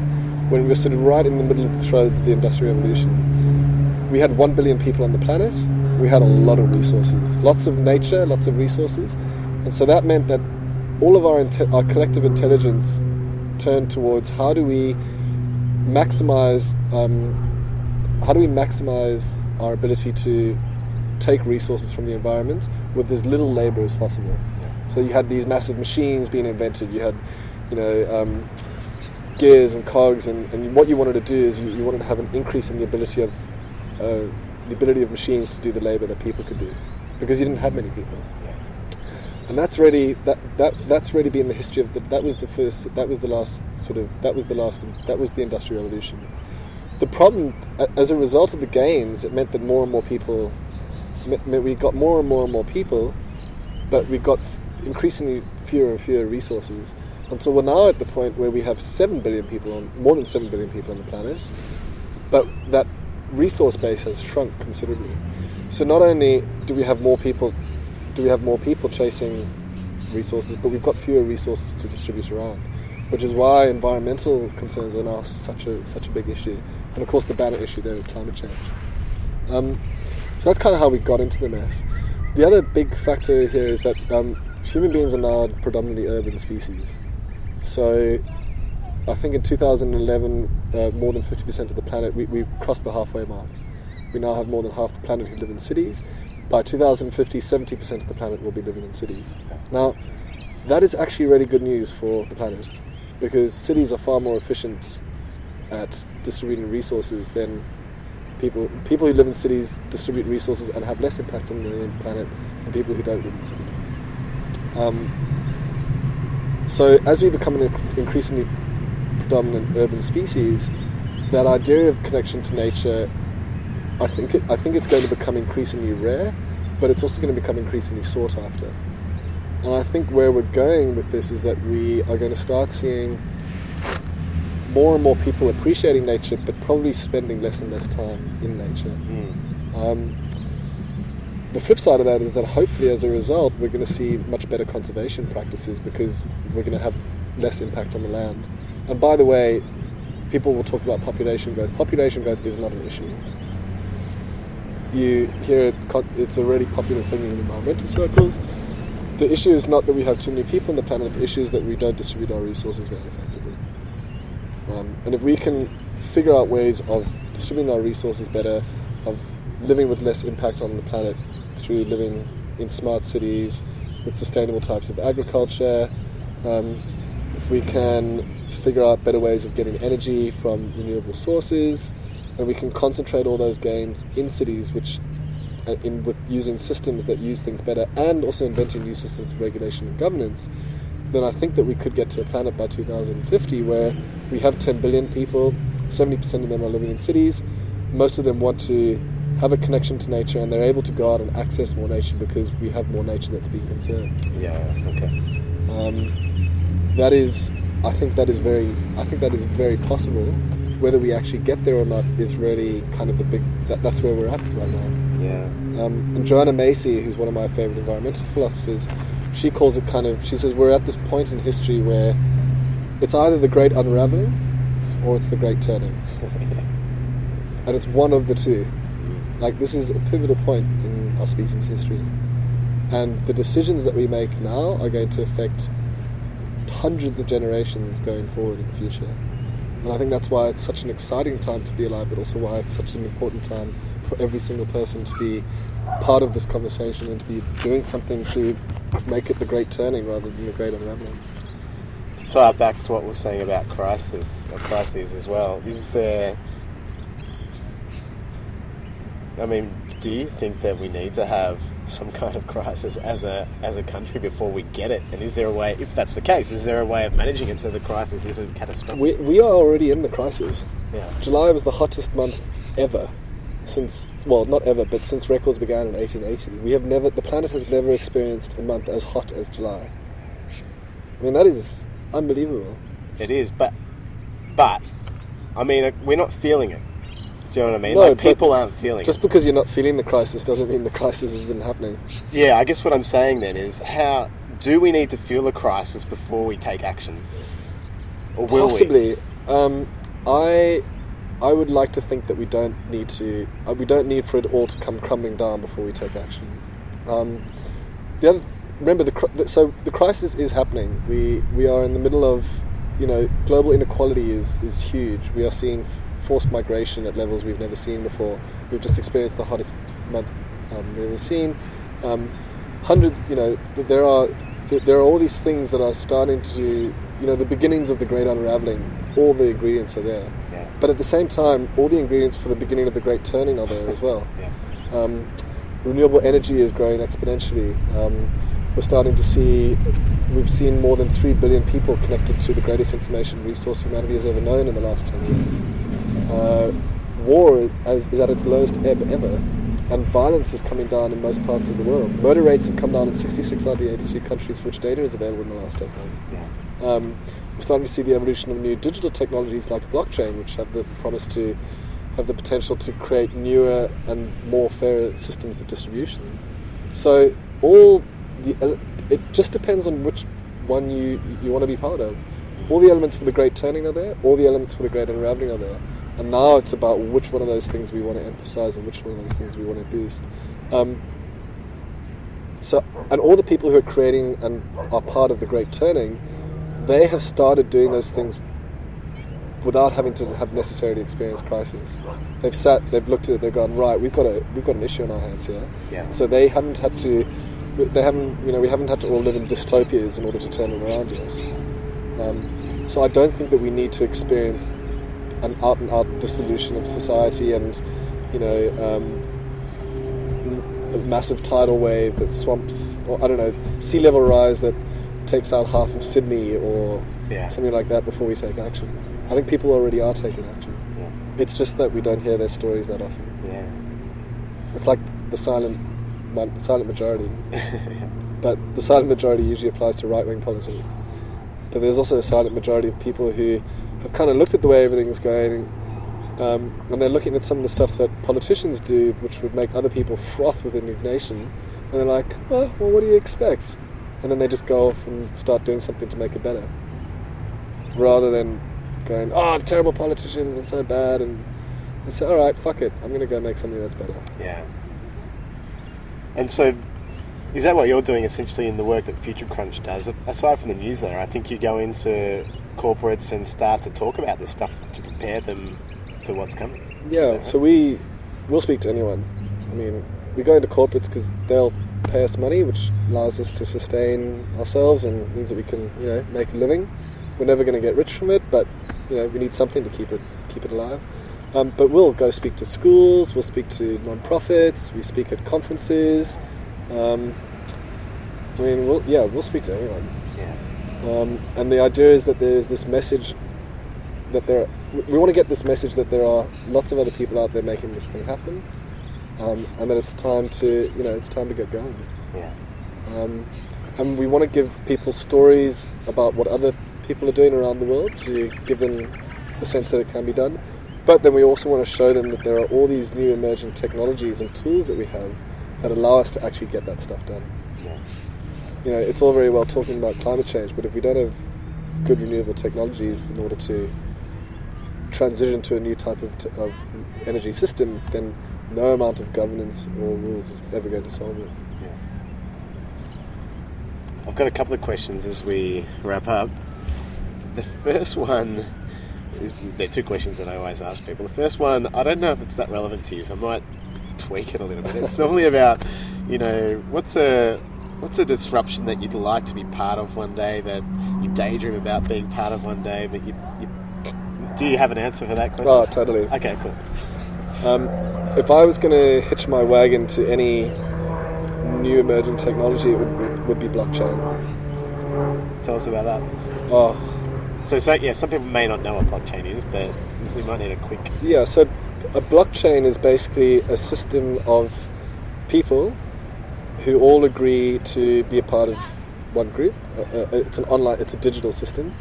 when we were sort of right in the middle of the throes of the Industrial Revolution, we had one billion people on the planet. We had a lot of resources, lots of nature, lots of resources, and so that meant that all of our inte- our collective intelligence turned towards how do we maximize um, how do we maximize our ability to take resources from the environment with as little labor as possible? So you had these massive machines being invented. You had, you know, um, gears and cogs, and, and what you wanted to do is you, you wanted to have an increase in the ability of uh, the ability of machines to do the labor that people could do, because you didn't have many people. And that's really that, that that's really been the history of the, that was the first that was the last sort of that was the last that was the industrial revolution. The problem, as a result of the gains, it meant that more and more people, meant we got more and more and more people, but we got increasingly fewer and fewer resources until we're now at the point where we have seven billion people on more than seven billion people on the planet, but that resource base has shrunk considerably. So not only do we have more people, do we have more people chasing resources, but we've got fewer resources to distribute around, which is why environmental concerns are now such a such a big issue. And of course, the banner issue there is climate change. Um, so that's kind of how we got into the mess. The other big factor here is that um, human beings are now predominantly urban species. So I think in 2011, uh, more than 50% of the planet, we, we crossed the halfway mark. We now have more than half the planet who live in cities. By 2050, 70% of the planet will be living in cities. Now, that is actually really good news for the planet because cities are far more efficient at distributing resources than people. People who live in cities distribute resources and have less impact on the planet than people who don't live in cities. Um, so, as we become an increasingly predominant urban species, that idea of connection to nature, I think, it, I think it's going to become increasingly rare, but it's also going to become increasingly sought after. And I think where we're going with this is that we are going to start seeing more and more people appreciating nature, but probably spending less and less time in nature. Mm. Um, the flip side of that is that hopefully, as a result, we're going to see much better conservation practices because we're going to have less impact on the land. And by the way, people will talk about population growth. Population growth is not an issue. You hear it, it's a really popular thing in environmental circles. The issue is not that we have too many people on the planet, the issue is that we don't distribute our resources very effectively. Um, and if we can figure out ways of distributing our resources better, of living with less impact on the planet through living in smart cities with sustainable types of agriculture, um, if we can figure out better ways of getting energy from renewable sources, and we can concentrate all those gains in cities, which uh, in with using systems that use things better, and also inventing new systems of regulation and governance, then I think that we could get to a planet by 2050 where we have 10 billion people, 70% of them are living in cities, most of them want to have a connection to nature, and they're able to go out and access more nature because we have more nature that's being conserved. Yeah. Okay. Um, that is, I think that is very, I think that is very possible. Whether we actually get there or not is really kind of the big. That, that's where we're at right now. Yeah. Um, and Joanna Macy, who's one of my favorite environmental philosophers, she calls it kind of. She says we're at this point in history where it's either the great unraveling or it's the great turning, and it's one of the two. Like this is a pivotal point in our species' history, and the decisions that we make now are going to affect hundreds of generations going forward in the future. And I think that's why it's such an exciting time to be alive, but also why it's such an important time for every single person to be part of this conversation and to be doing something to make it the great turning rather than the great unraveling. to tie back to what we are saying about crisis or crises as well, is there? I mean, do you think that we need to have some kind of crisis as a as a country before we get it? And is there a way, if that's the case, is there a way of managing it so the crisis isn't catastrophic? We, we are already in the crisis. yeah. July was the hottest month ever since, well, not ever, but since records began in 1880. We have never, the planet has never experienced a month as hot as July. I mean, that is unbelievable. It is, but but I mean, we're not feeling it. Do you know what I mean? No, like people aren't feeling Just it. because you're not feeling the crisis doesn't mean the crisis isn't happening. Yeah, I guess what I'm saying then is how do we need to feel a crisis before we take action? Or will we? Possibly. Um, I I would like to think that we don't need to. Uh, we don't need for it all to come crumbling down before we take action. Um, the other, remember the, the so the crisis is happening. We we are in the middle of you know global inequality is is huge. We are seeing forced migration at levels we've never seen before. We've just experienced the hottest month um, we've ever seen. Um, hundreds, you know, there are there are all these things that are starting to, you know, the beginnings of the great unraveling. All the ingredients are there, Yeah. but at the same time, all the ingredients for the beginning of the great turning are there as well. Yeah. Um, renewable energy is growing exponentially. Um, we're starting to see, we've seen more than 3 billion people connected to the greatest information resource humanity has ever known in the last 10 years. Uh, war is, is at its lowest ebb ever, and violence is coming down in most parts of the world. Murder rates have come down in 66 out of the 82 countries for which data is available in the last decade. Yeah. Um, we're starting to see the evolution of new digital technologies like blockchain, which have the promise to have the potential to create newer and more fairer systems of distribution. So all the it just depends on which one you you want to be part of. All the elements for the great turning are there. All the elements for the great unraveling are there. And now it's about which one of those things we want to emphasize and which one of those things we want to boost. Um, so, and all the people who are creating and are part of the great turning, they have started doing those things without having to have necessarily experienced crisis. They've sat, they've looked at it, they've gone right. We've got a we've got an issue on our hands here. Yeah. So they haven't had to, they haven't you know we haven't had to all live in dystopias in order to turn it around yet. Um, so I don't think that we need to experience an out and out dissolution of society and you know um, a massive tidal wave that swamps or I don't know sea level rise that takes out half of Sydney or Yeah. something like that before we take action. I think people already are taking action. Yeah. It's just that we don't hear their stories that often. Yeah. It's like the silent silent majority, but the silent majority usually applies to right wing politics. But there's also a silent majority of people who have kind of looked at the way everything's going, um, and they're looking at some of the stuff that politicians do, which would make other people froth with indignation, and they're like, oh, well, what do you expect? And then they just go off and start doing something to make it better, rather than going, oh, terrible politicians, they're so bad, and they say, all right, fuck it, I'm going to go make something that's better. Yeah. And so, is that what you're doing essentially in the work that Future Crunch does? Aside from the newsletter, I think you go into corporates and start to talk about this stuff to prepare them for what's coming. Yeah, that so we we'll speak to anyone. I mean, we go into corporates because they'll pay us money, which allows us to sustain ourselves and means that we can, you know, make a living. We're never going to get rich from it, but you know, we need something to keep it keep it alive. Um, but we'll go speak to schools, we'll speak to non-profits, we speak at conferences. Um, I mean, we'll, yeah, we'll speak to anyone. Um, and the idea is that there's this message that there. we- want to get this message that there are lots of other people out there making this thing happen, um, and that it's time to you know it's time to get going. Yeah. Um, and we want to give people stories about what other people are doing around the world to give them the sense that it can be done. But then we also want to show them that there are all these new emerging technologies and tools that we have that allow us to actually get that stuff done. You know, it's all very well talking about climate change, but if we don't have good renewable technologies in order to transition to a new type of, t- of energy system, then no amount of governance or rules is ever going to solve it. Yeah. I've got a couple of questions as we wrap up. The first one is there are two questions that I always ask people. The first one, I don't know if it's that relevant to you, so I might tweak it a little bit. It's normally about, you know, what's a what's a disruption that you'd like to be part of one day that you daydream about being part of one day, but you, you do you have an answer for that question? Oh, totally. Okay, cool. Um, if I was going to hitch my wagon to any new emerging technology, it would, would be blockchain. Tell us about that. Oh, So, so yeah, some people may not know what blockchain is, but we might need a quick. Yeah, so a blockchain is basically a system of people who all agree to be a part of one group. Uh, uh, it's an online, it's a digital system,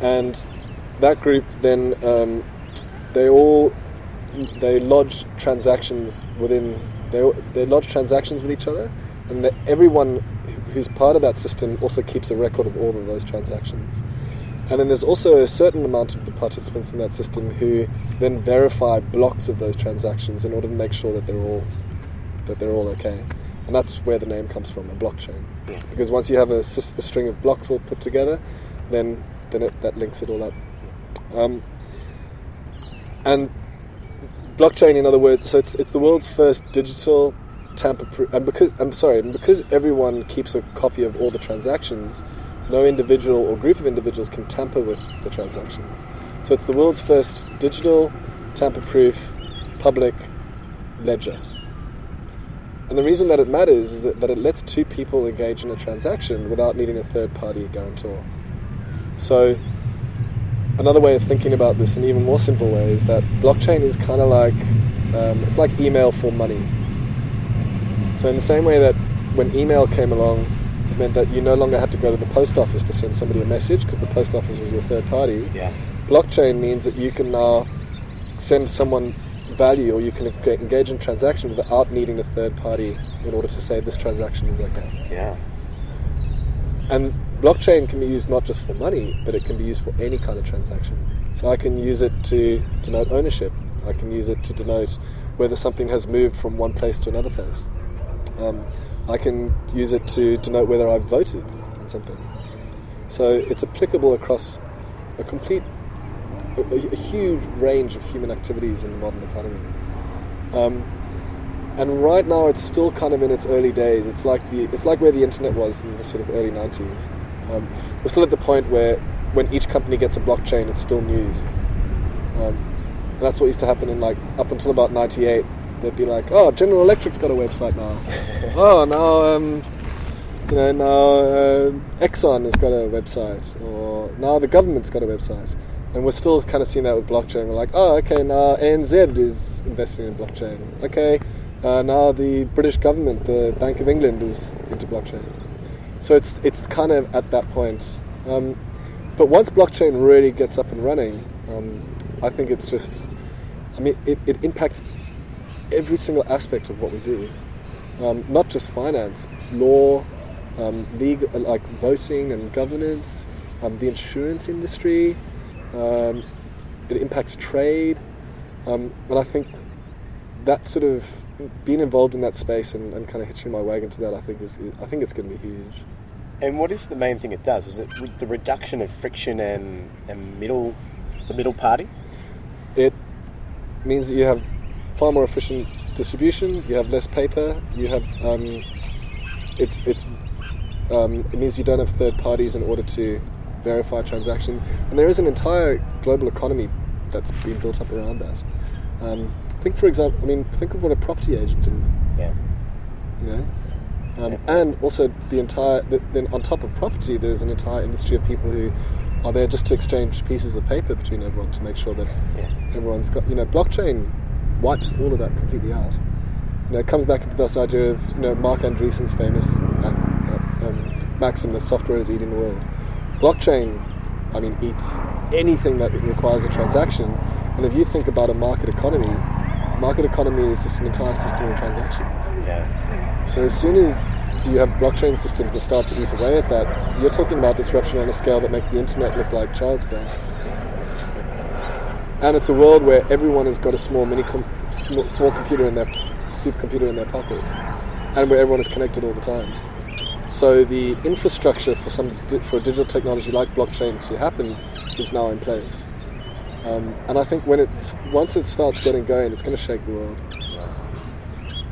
and that group then um, they all they lodge transactions within they they lodge transactions with each other, and everyone who's part of that system also keeps a record of all of those transactions. And then there's also a certain amount of the participants in that system who then verify blocks of those transactions in order to make sure that they're all that they're all okay. And that's where the name comes from, a blockchain. Yeah. Because once you have a, a string of blocks all put together, then then it, that links it all up. Um, and blockchain, in other words, so it's it's the world's first digital tamper-proof. And because I'm sorry, because everyone keeps a copy of all the transactions, no individual or group of individuals can tamper with the transactions. So it's the world's first digital, tamper-proof, public ledger. And the reason that it matters is that, that it lets two people engage in a transaction without needing a third-party guarantor. So another way of thinking about this, an even more simple way, is that blockchain is kind of like um, it's like email for money. So in the same way that when email came along, it meant that you no longer had to go to the post office to send somebody a message because the post office was your third party. Yeah. Blockchain means that you can now send someone value or you can engage in transaction without needing a third party in order to say this transaction is okay. Yeah. And blockchain can be used not just for money, but it can be used for any kind of transaction. So I can use it to denote ownership. I can use it to denote whether something has moved from one place to another place. Um, I can use it to denote whether I've voted on something. So it's applicable across a complete, a, a- huge range of human activities in the modern economy. Um, and right now, it's still kind of in its early days. It's like the it's like where the internet was in the sort of early '90s. Um, we're still at the point where when each company gets a blockchain, it's still news. Um, and that's what used to happen in like up until about '98. They'd be like, "Oh, General Electric's got a website now. oh, now um, you know now uh, Exxon has got a website, or now the government's got a website." And we're still kind of seeing that with blockchain. We're like, "Oh, okay, now ANZ is investing in blockchain. Okay, uh, now the British government, the Bank of England, is into blockchain." So it's it's kind of at that point. Um, but once blockchain really gets up and running, um, I think it's just, I mean, it, it impacts every single aspect of what we do, um, not just finance, law, um, legal, like voting and governance, um, the insurance industry. Um, it impacts trade, um, and I think that sort of being involved in that space and, and kind of hitching my wagon to that, I think is I think it's going to be huge. And what is the main thing it does? Is it re- the reduction of friction and, and middle, the middle party? It means that you have far more efficient distribution. You have less paper. You have um, it's it's um, it means you don't have third parties in order to verify transactions. And there is an entire global economy that's been built up around that. Um, think, for example, I mean, think of what a property agent is. Yeah. you know. Um, and also the entire th- then on top of property, there's an entire industry of people who are there just to exchange pieces of paper between everyone to make sure that Yeah. everyone's got you know blockchain wipes all of that completely out. You know, it comes back into this idea of you know Marc Andreessen's famous uh, uh, um, maxim that software is eating the world. Blockchain, I mean, eats anything that requires a transaction. And if you think about a market economy, market economy is just an entire system of transactions. Yeah. So as soon as you have blockchain systems that start to eat away at that, you're talking about disruption on a scale that makes the internet look like child's play. And it's a world where everyone has got a small mini com- small, small computer in their supercomputer in their pocket, and where everyone is connected all the time. So the infrastructure for some for a digital technology like blockchain to happen is now in place. Um, and I think when it's once it starts getting going, it's going to shake the world.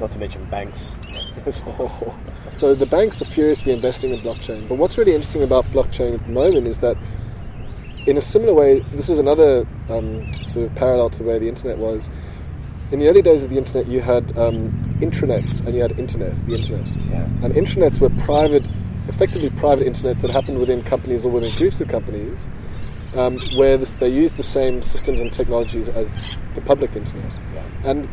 Not to mention banks. So the banks are furiously investing in blockchain. But what's really interesting about blockchain at the moment is that, in a similar way, this is another um, sort of parallel to where the internet was. In the early days of the internet, you had um, intranets and you had internet, the internet. Yeah. And intranets were private, effectively private internets that happened within companies or within groups of companies, um, where this, they used the same systems and technologies as the public internet. Yeah. And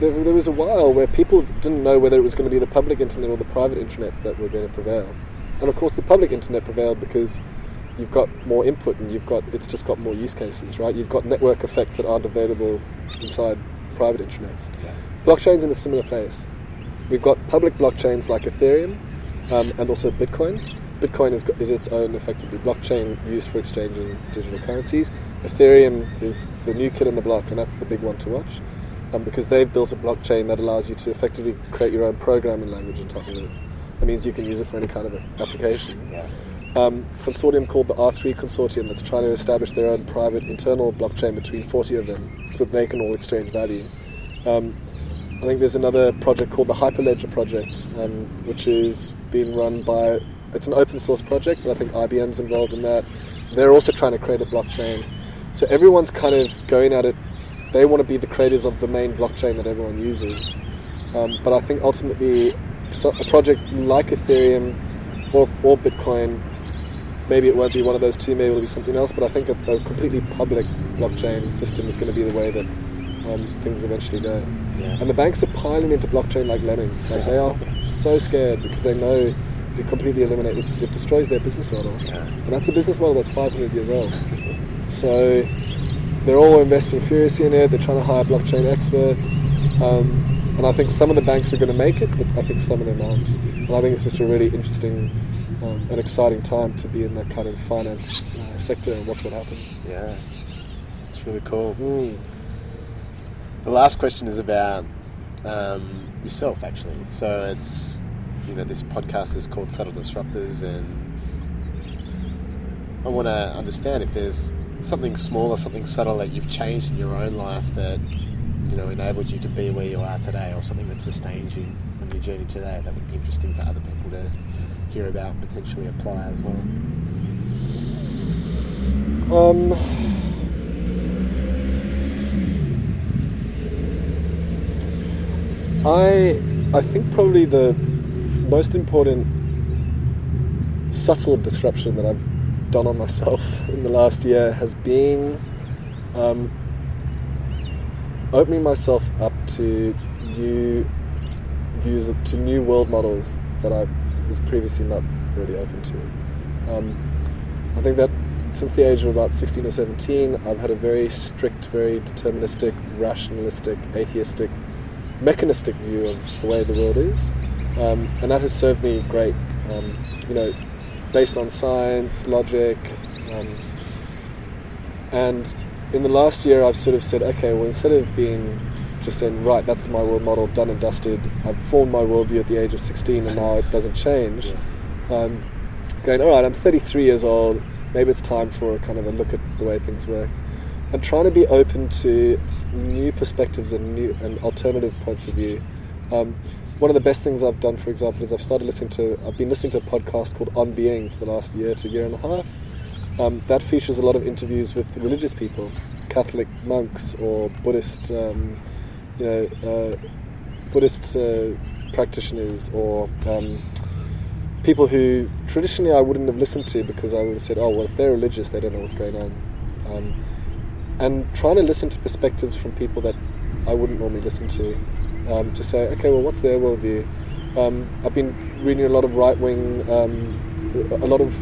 there, there was a while where people didn't know whether it was going to be the public internet or the private intranets that were going to prevail. and of course the public internet prevailed because you've got more input and you've got it's just got more use cases, right? You've got network effects that aren't available inside private intranets. Yeah. Blockchain's in a similar place. We've got public blockchains like Ethereum um, and also Bitcoin. Bitcoin is, is its own effectively blockchain used for exchanging digital currencies. Ethereum is the new kid in the block, and that's the big one to watch um, because they've built a blockchain that allows you to effectively create your own programming language on top of it. That means you can use it for any kind of application. Yeah. Um, consortium called the R3 Consortium that's trying to establish their own private internal blockchain between 40 of them so they can all exchange value. Um, I think there's another project called the Hyperledger project, um, which is being run by. It's an open source project, but I think IBM's involved in that. They're also trying to create a blockchain. So everyone's kind of going at it. They want to be the creators of the main blockchain that everyone uses. Um, but I think ultimately, so a project like Ethereum or, or Bitcoin, maybe it won't be one of those two, maybe it'll be something else. But I think a, a completely public blockchain system is going to be the way that um, things eventually go. Yeah. And the banks are piling into blockchain like lemmings. Like they are so scared because they know it completely eliminates it, it destroys their business model. Yeah. And that's a business model that's 500 years old. So they're all investing furiously in it. They're trying to hire blockchain experts. Um, and I think some of the banks are going to make it, but I think some of them aren't. And I think it's just a really interesting um, and exciting time to be in that kind of finance uh, sector and watch what happens. Yeah. It's really cool. Mm. The last question is about um, yourself, actually. So it's, you know, this podcast is called Subtle Disruptors, and I want to understand if there's something small or something subtle that you've changed in your own life that, you know, enabled you to be where you are today, or something that sustains you on your journey today. That would be interesting for other people to hear about, potentially apply as well. Um, I I think probably the most important subtle disruption that I've done on myself in the last year has been um, opening myself up to new views, to new world models that I was previously not really open to. Um, I think that since the age of about 16 or 17, I've had a very strict, very deterministic, rationalistic, atheistic, mechanistic view of the way the world is. Um, and that has served me great. Um, you know, based on science, logic, um, and in the last year, I've sort of said, okay, well, instead of being just saying, right, that's my world model, done and dusted, I've formed my worldview at the age of 16 and now it doesn't change. Um, going, all right, I'm 33 years old, maybe it's time for a kind of a look at the way things work. And trying to be open to new perspectives and new and alternative points of view. Um, one of the best things I've done, for example, is I've started listening to, I've been listening to a podcast called On Being for the last year to year and a half. Um, that features a lot of interviews with religious people, Catholic monks or Buddhist, um, you know, uh, Buddhist uh, practitioners or um, people who traditionally I wouldn't have listened to because I would have said, oh, well, if they're religious, they don't know what's going on. Um, and trying to listen to perspectives from people that I wouldn't normally listen to, um, to say, okay, well, what's their worldview? Um, I've been reading a lot of right wing, um, a lot of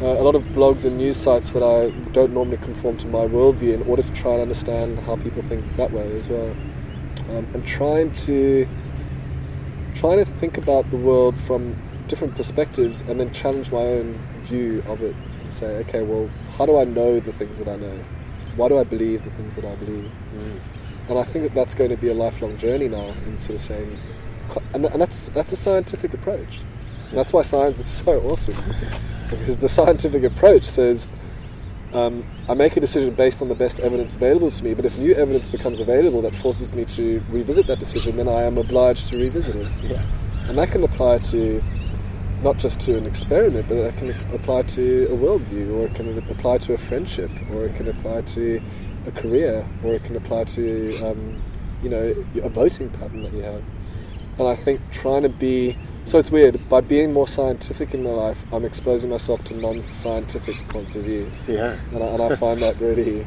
uh, a lot of blogs and news sites that I don't normally conform to my worldview in order to try and understand how people think that way as well, um, and trying to trying to think about the world from different perspectives and then challenge my own view of it and say, okay, well, how do I know the things that I know? Why do I believe the things that I believe? And I think that that's going to be a lifelong journey now in sort of saying, and, and that's that's a scientific approach. And that's why science is so awesome because the scientific approach says. Um, I make a decision based on the best evidence available to me, but if new evidence becomes available that forces me to revisit that decision, then I am obliged to revisit it. Yeah. And that can apply to not just to an experiment, but that can apply to a worldview, or it can apply to a friendship, or it can apply to a career, or it can apply to um, you know a voting pattern that you have. And I think trying to be so it's weird by being more scientific in my life, I'm exposing myself to non-scientific points of view, Yeah. and I, and I find that really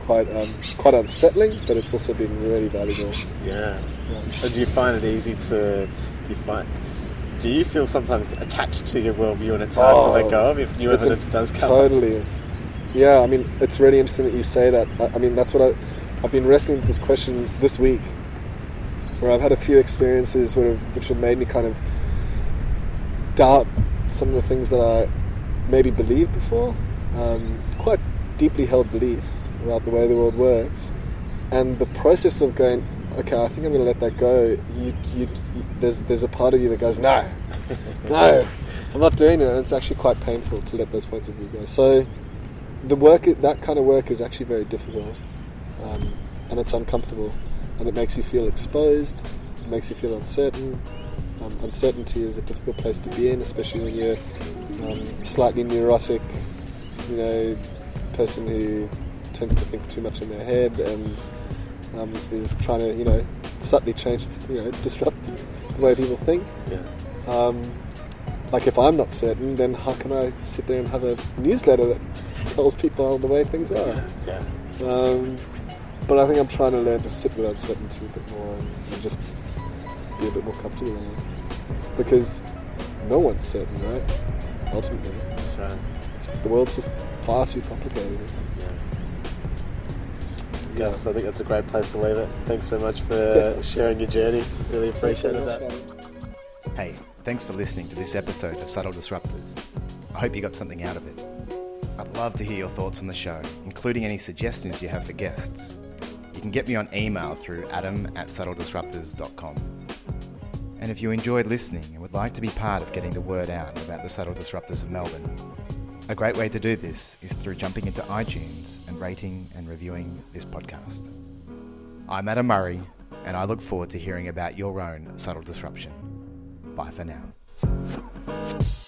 quite um, quite unsettling, but it's also been really valuable. Yeah. Yeah. So do you find it easy to? Do you find? do you feel sometimes attached to your worldview and it's hard to let Oh, go of if new It's a- evidence does come? Totally. Yeah, I mean, it's really interesting that you say that. I, I mean, that's what I, I've been wrestling with this question this week, where I've had a few experiences which have made me kind of doubt some of the things that I maybe believed before, um, quite deeply held beliefs about the way the world works, and the process of going, okay, I think I'm going to let that go. You, you, there's there's a part of you that goes, no, no, I'm not doing it, and it's actually quite painful to let those points of view go. So, the work, that kind of work, is actually very difficult, um, and it's uncomfortable, and it makes you feel exposed. It makes you feel uncertain. Um, uncertainty is a difficult place to be in, especially when you're um, slightly neurotic, you know, person who tends to think too much in their head and um, is trying to, you know, subtly change, you know, disrupt the way people think. Yeah. Um, like if I'm not certain, then how can I sit there and have a newsletter that tells people the way things are? Yeah. Um, but I think I'm trying to learn to sit with uncertainty a bit more and, and just be a bit more comfortable in it. Because no one's certain, right? Ultimately, That's right. it's, the world's just far too complicated. Yeah. Yeah. Yes, I think that's a great place to leave it. Thanks so much for sharing your journey. Really appreciate that. Hey, thanks for listening to this episode of Subtle Disruptors. I hope you got something out of it. I'd love to hear your thoughts on the show, including any suggestions you have for guests. You can get me on email through adam at subtledisruptors.com. And if you enjoyed listening and would like to be part of getting the word out about the Subtle Disruptors of Melbourne, a great way to do this is through jumping into iTunes and rating and reviewing this podcast. I'm Adam Murray, and I look forward to hearing about your own subtle disruption. Bye for now.